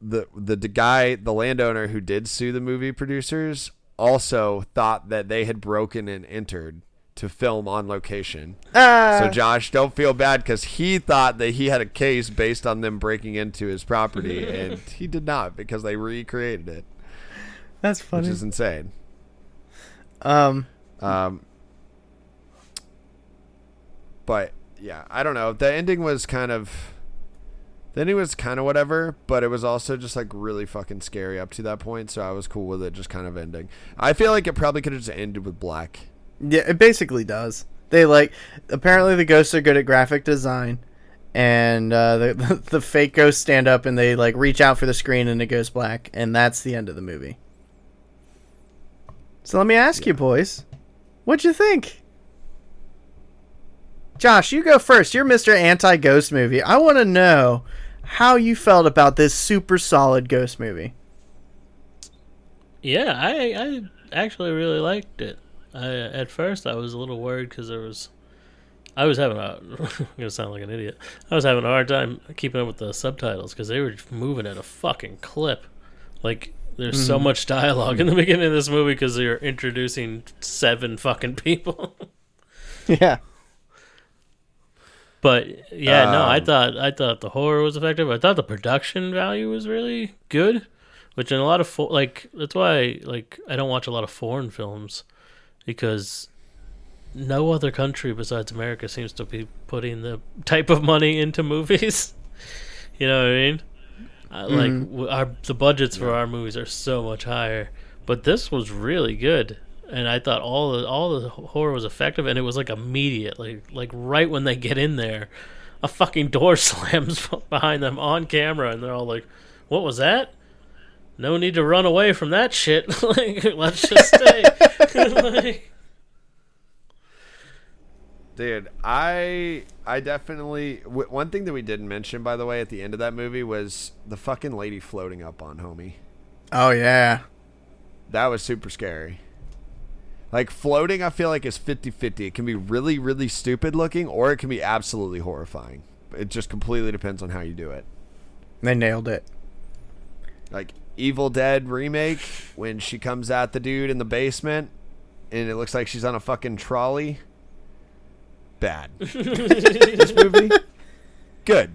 C: the the guy, the landowner who did sue the movie producers, also thought that they had broken and entered to film on location.
A: Ah,
C: So Josh, don't feel bad because he thought that he had a case based on them breaking into his property, <laughs> and he did not because they recreated it,
A: that's funny.
C: which is insane.
A: Um
C: Um, but yeah, I don't know. The ending was kind of, the ending was kind of whatever, but it was also just like really fucking scary up to that point. So I was cool with it just kind of ending. I feel like it probably could have just ended with black.
A: Yeah, it basically does. They like apparently the ghosts are good at graphic design, and uh, the, the <laughs> the fake ghosts stand up and they like reach out for the screen and it goes black, and that's the end of the movie. So let me ask you, boys, what'd you think? Josh, you go first. You're Mr. Anti Ghost movie. I want to know how you felt about this super solid ghost movie.
B: Yeah, I I actually really liked it. I, at first, I was a little worried because there was, I was having a, <laughs> I'm gonna sound like an idiot. I was having a hard time keeping up with the subtitles because they were moving at a fucking clip. Like, there's so much dialogue in the <laughs> beginning of this movie because they're introducing seven fucking people. <laughs>
A: Yeah.
B: But yeah, no, I
C: Um,
B: thought I thought the horror was effective. I thought the production value was really good, which in a lot of fo- like that's why like I don't watch a lot of foreign films because no other country besides America seems to be putting the type of money into movies. <laughs> you know what I mean? Uh, like
A: Mhm.
B: w- our the budgets for our movies are so much higher, but this was really good. And I thought all the all the horror was effective, and it was like immediate, like like right when they get in there, a fucking door <laughs> slams <laughs> behind them on camera, and they're all like, "What was that?" No need to run away from that shit. <laughs> like, let's just stay. Like,
C: Dude, I I definitely w- one thing that we didn't mention by the way at the end of that movie was the fucking lady floating up on homie.
A: Oh yeah.
C: That was super scary. Like floating I feel like is 50-50. It can be really really stupid looking or it can be absolutely horrifying. It just completely depends on how you do it.
A: They nailed it.
C: Like Evil Dead remake when she comes at the dude in the basement and it looks like she's on a fucking trolley. Bad. <laughs> this movie, good.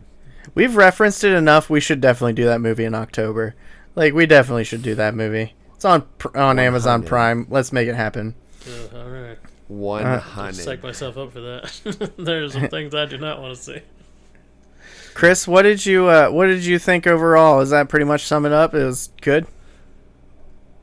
A: We've referenced it enough. We should definitely do that movie in October. Like we definitely should do that movie. It's on pr- on Amazon Prime. Let's make it happen.
B: Uh, all right.
C: One
A: Uh,
C: hundred.
B: Psych myself up for that. <laughs> There's some things I do not want to see.
A: Chris, what did you uh, what did you think overall? Is that pretty much sum it up? It was good.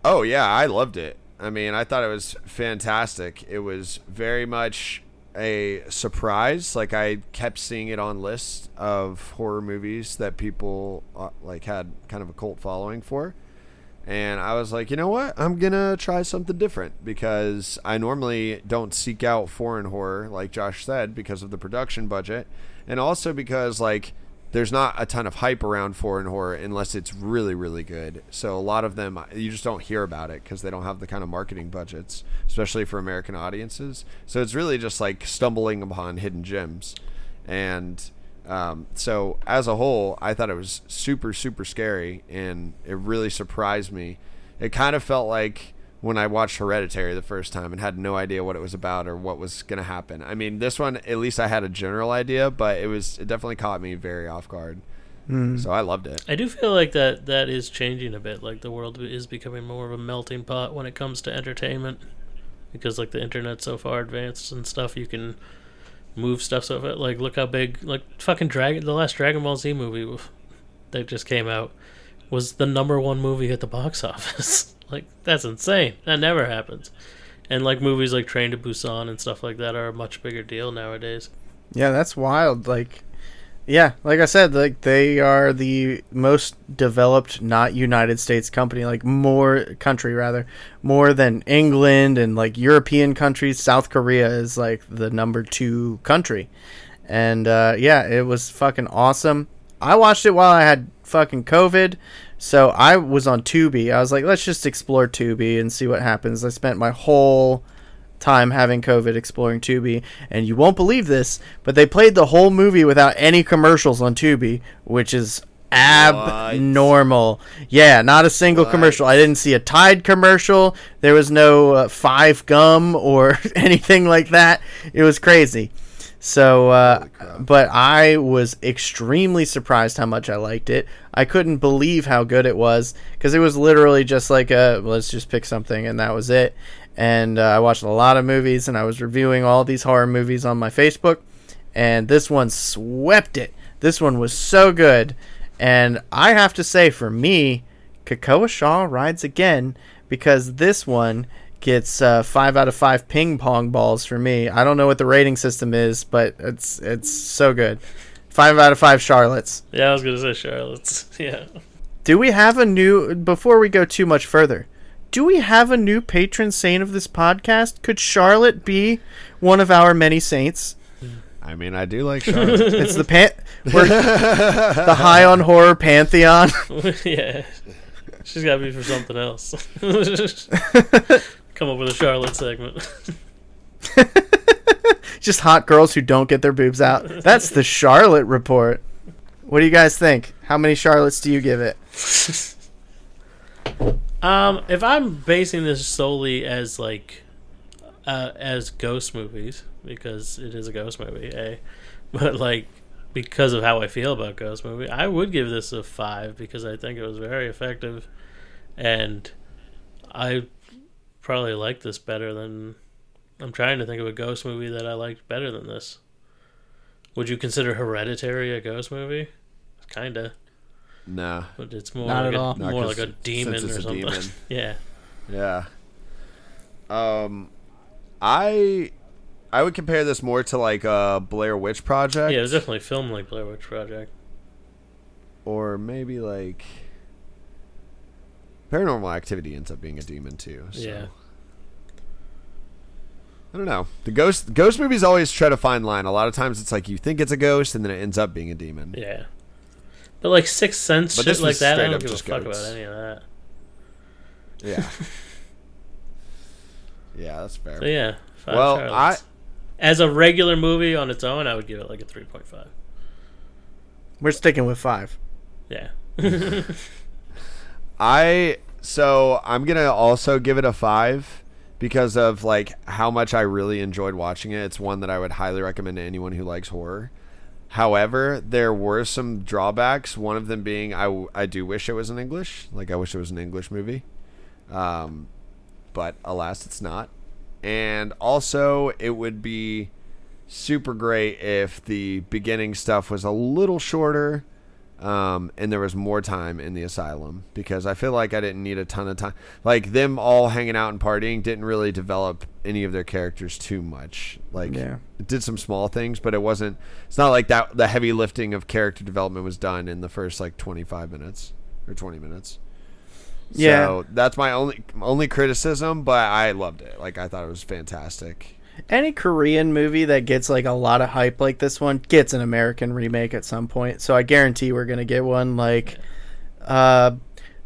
C: Oh yeah, I loved it. I mean, I thought it was fantastic. It was very much a surprise. Like I kept seeing it on lists of horror movies that people uh, like had kind of a cult following for. And I was like, you know what? I'm going to try something different because I normally don't seek out foreign horror like Josh said because of the production budget and also because like there's not a ton of hype around foreign horror unless it's really really good. So a lot of them you just don't hear about it because they don't have the kind of marketing budgets especially for american audiences. So it's really just like stumbling upon hidden gems. And um, so as a whole i thought it was super super scary and it really surprised me. It kind of felt like when I watched Hereditary the first time and had no idea what it was about or what was going to happen. I mean, this one at least I had a general idea, but it was it definitely caught me very off guard. Hmm. So I loved it.
B: I do feel like that that is changing a bit. Like the world is becoming more of a melting pot when it comes to entertainment, because like the internet's so far advanced and stuff, you can move stuff so fa- like look how big like fucking Dragon the last Dragon Ball Z movie that just came out was the number one movie at the box <laughs> office. Like that's insane. That never happens. And like movies like Train to Busan and stuff like that are a much bigger deal nowadays.
A: Yeah, that's wild. Like, yeah, like I said, like they are the most developed, not United States company, like more country rather, more than England and like European countries. South Korea is like the number two country, and uh, yeah, it was fucking awesome. I watched it while I had fucking COVID. So I was on Tubi. I was like, let's just explore Tubi and see what happens. I spent my whole time having COVID exploring Tubi, and you won't believe this, but they played the whole movie without any commercials on Tubi, which is abnormal. Yeah, not a single
C: What?
A: commercial. I didn't see a Tide commercial. There was no uh, Five Gum or <laughs> anything like that. It was crazy. So, uh, but I was extremely surprised how much I liked it. I couldn't believe how good it was because it was literally just like a let's just pick something and that was it. And uh, I watched a lot of movies and I was reviewing all these horror movies on my Facebook, and this one swept it. This one was so good, and I have to say, for me, Kakoa Shaw rides again because this one gets uh, five out of five ping pong balls for me. I don't know what the rating system is, but it's it's so good. Five out of five Charlottes.
B: Yeah, I was gonna say Charlotte's. <laughs> Yeah.
A: Do we have a new? Before we go too much further, do we have a new patron saint of this podcast? Could Charlotte be one of our many saints?
C: I mean, I do like Charlotte. <laughs>
A: It's the pan- we're the high on horror pantheon. <laughs>
B: yeah. She's got to be for something else. Come up with a Charlotte segment. <laughs>
A: Just hot girls who don't get their boobs out. That's the Charlotte report. What do you guys think? How many Charlottes do you give it? <laughs>
B: Um, if I'm basing this solely as like, uh, as ghost movies because it is a ghost movie, eh? But like, because of how I feel about ghost movie, I would give this a five because I think it was very effective, and I probably like this better than. I'm trying to think of a ghost movie that I liked better than this. Would you consider Hereditary a ghost movie? Kinda,
C: nah.
B: but it's more
A: Not
B: like
A: at
B: a,
A: all.
C: Nah,
B: more
C: 'cause
B: like a demon or something.
C: demon. <laughs>
B: yeah.
C: Yeah. Um, I I would compare this more to like a Blair Witch Project.
B: Yeah, it was definitely filmed like Blair Witch Project.
C: or maybe like Paranormal Activity ends up being a demon too. So.
B: Yeah.
C: I don't know. The ghost ghost movies always try to find line. A lot of times it's like you think it's a ghost and then it ends up being a demon.
B: Yeah. But like Sixth Sense
C: But
B: shit like that, I don't give a fuck
C: goats.
B: about any of that.
C: Yeah. <laughs> yeah, that's fair.
B: So yeah. Five
C: Well,
B: Charlottes. As a regular movie on its own, I would give it like a three point five.
A: We're sticking with five.
B: Yeah. <laughs> <laughs>
C: I so I'm gonna also give it a five because of like how much I really enjoyed watching it. It's one that I would highly recommend to anyone who likes horror. However, there were some drawbacks. One of them being I, I do wish it was in English. Like I wish it was an English movie, um, but alas, it's not. And also, it would be super great if the beginning stuff was a little shorter um, and there was more time in the asylum because I feel like I didn't need a ton of time. Like them all hanging out and partying didn't really develop any of their characters too much. Like
A: Yeah.
C: it did some small things, but it wasn't. It's not like that. The heavy lifting of character development was done in the first like twenty five minutes or twenty minutes.
A: Yeah.
C: So that's my only only criticism, but I loved it. Like I thought it was fantastic.
A: Any Korean movie that gets like a lot of hype like this one gets an American remake at some point. So I guarantee we're gonna get one like uh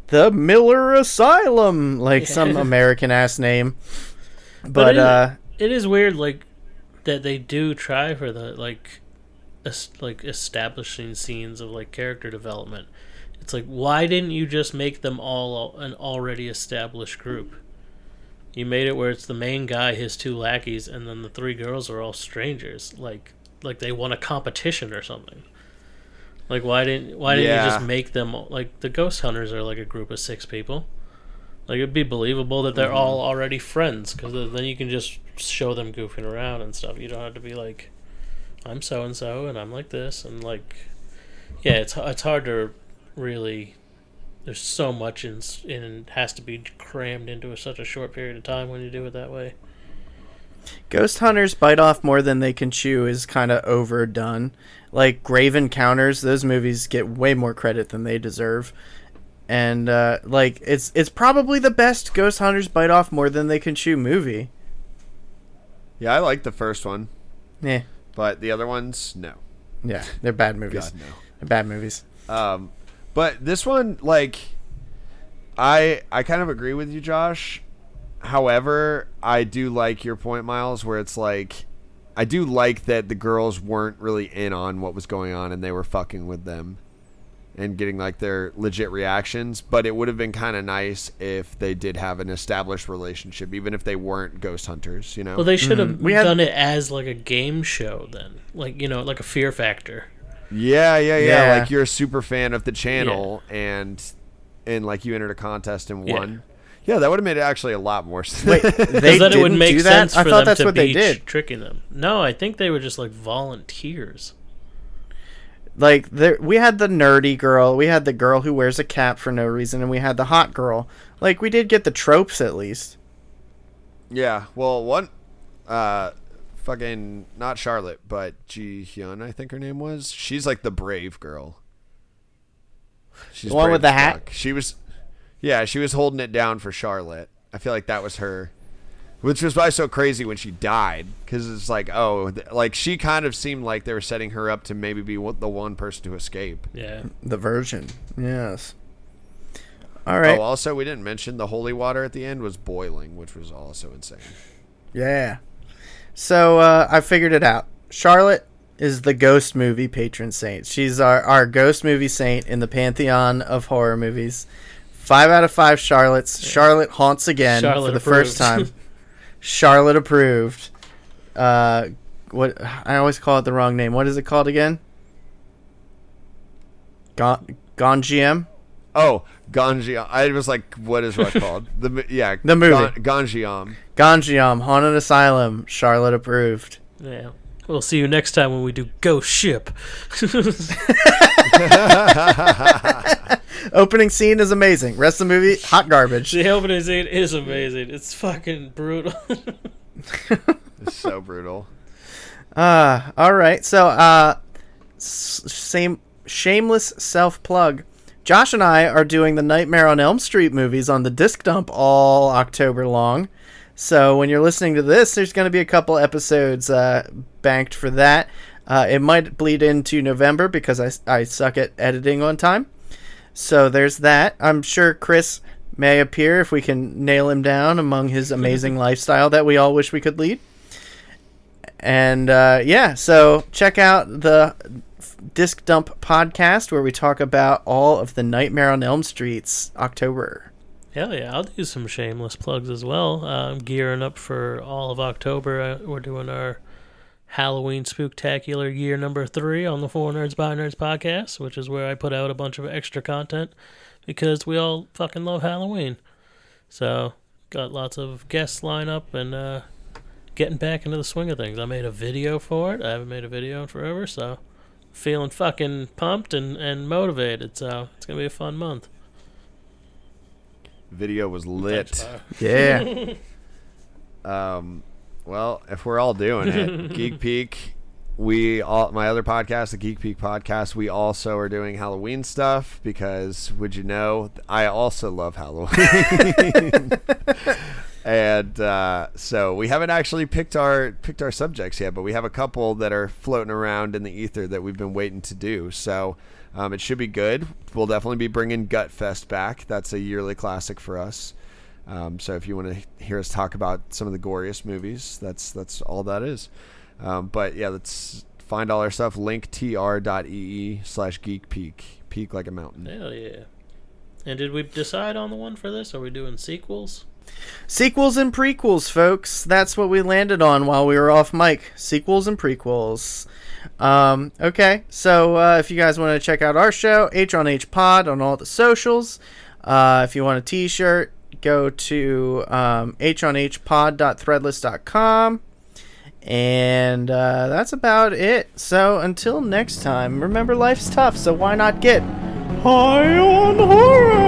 A: the Miller Asylum, like
B: Yeah.
A: some <laughs> American ass name. But,
B: But it-
A: uh
B: it is weird, like that they do try for the like, es- like establishing scenes of like character development. It's like, why didn't you just make them all an already established group? You made it where it's the main guy, his two lackeys, and then the three girls are all strangers. Like, like they won a competition or something. Like, why didn't why didn't you just make them like the ghost hunters are like a group of six people? Like it'd be believable that they're mm-hmm. all already friends because then you can just show them goofing around and stuff. You don't have to be like, I'm so and so and I'm like this and like, yeah, it's it's hard to really. There's so much in in it has to be crammed into a, such a short period of time when you do it that way.
A: Ghost Hunters bite off more than they can chew is kind of overdone. Like Grave Encounters, those movies get way more credit than they deserve. And uh, like it's it's probably the best Ghost Hunters bite off more than they can chew movie.
C: Yeah, I like the first one,
A: Yeah,
C: but the other ones, no.
A: yeah, they're bad movies.
C: God no.
A: They're bad movies.
C: Um, but this one, like, I I kind of agree with you, Josh. However, I do like your point, Miles, where it's like, I do like that the girls weren't really in on what was going on and they were fucking with them and getting like their legit reactions. But it would have been kind of nice if they did have an established relationship, even if they weren't ghost hunters. You know?
B: Well, they should have mm-hmm.
A: We had-
B: done it as like a game show then, like you know, like a Fear Factor.
C: Yeah, yeah, yeah,
A: Yeah.
C: Like you're a super fan of the channel, and and like you entered a contest and won. Yeah, that would have made it actually a lot more. sense.
A: Wait, <laughs> they
B: Because then it would
A: didn't
B: make
A: do
B: sense
A: that. I thought
B: them
A: that's
B: to
A: what
B: be
A: they did.
B: tricking them. No, I think they were just like volunteers.
A: Like there, we had the nerdy girl, we had the girl who wears a cap for no reason, and we had the hot girl. Like we did get the tropes at least.
C: yeah. Well, one, uh, fucking not Charlotte, but Ji Hyun, I think her name was. She's like the brave girl. She's
A: The one with the hat?
C: fuck. She was, yeah, she was holding it down for Charlotte. I feel like that was her. Which was why so crazy when she died, because it's like, oh, th- like she kind of seemed like they were setting her up to maybe be one- the one person to escape.
B: Yeah.
A: The version, yes. All oh, right,
C: Oh, also, we didn't mention the holy water at the end was boiling, which was also insane.
A: yeah. So uh, I figured it out. Charlotte is the ghost movie patron saint. She's our our ghost movie saint in the pantheon of horror movies. Five out of five Charlottes. Charlotte haunts again
B: Charlotte
A: for the
B: approved.
A: first time. <laughs> Charlotte approved. Uh, what I always call it the wrong name. What is it called again? Gon GM.
C: Oh, Gonjiam. I was like, what is what called? <laughs> The mo- yeah,
A: The movie.
C: Gan- Gonjiam.
A: Gonjiam Haunted Asylum. Charlotte approved.
B: Yeah. We'll see you next time when we do Ghost Ship. <laughs>
A: Opening scene is amazing. Rest of the movie, hot garbage.
B: the opening scene is amazing. It's fucking brutal. <laughs>
C: It's so brutal.
A: Uh, all right. So, uh, s- same shameless self plug. Josh and I are doing the Nightmare on Elm Street movies on the disc dump all October long. So when you're listening to this, there's going to be a couple episodes uh, banked for that. Uh, it might bleed into November because I, I suck at editing on time. So there's that. I'm sure Chris may appear if we can nail him down among his amazing lifestyle that we all wish we could lead. And uh, yeah, so check out the Disc Dump podcast, where we talk about all of the Nightmare on Elm Streets October.
B: Hell yeah, I'll do some shameless plugs as well. Uh, I'm gearing up for all of October. Uh, we're doing our Halloween Spooktacular year number three on the Four Nerds by Nerds podcast, which is where I put out a bunch of extra content because we all fucking love Halloween. So, got lots of guests line up and uh, getting back into the swing of things. I made a video for it. I haven't made a video in forever, so feeling fucking pumped and, and motivated. So, it's going to be a fun month.
C: Video was lit.
B: Thanks, <laughs>
A: Yeah. <laughs>
C: Um, well, if we're all doing it, <laughs> Geek Peak, we all my other podcast, the Geek Peak podcast, we also are doing Halloween stuff because would you know, I also love Halloween. And uh, so we haven't actually picked our picked our subjects yet, but we have a couple that are floating around in the ether that we've been waiting to do. So um, it should be good. We'll definitely be bringing Gut Fest back. That's a yearly classic for us. Um, so if you want to hear us talk about some of the goriest movies, that's that's all that is. Um, but yeah, let's find all our stuff. linktr.ee slash geek peak. Peak like a mountain.
B: Hell yeah. And did we decide on the one for this? Are we doing sequels?
A: Sequels and prequels, folks. That's what we landed on while we were off mic. Sequels and prequels. Um, okay, so uh, if you guys want to check out our show, H on H Pod on all the socials. Uh, if you want a T-shirt, go to um, honhpod.threadless.com. And uh, that's about it. So until next time, remember life's tough, so why not get high on horror?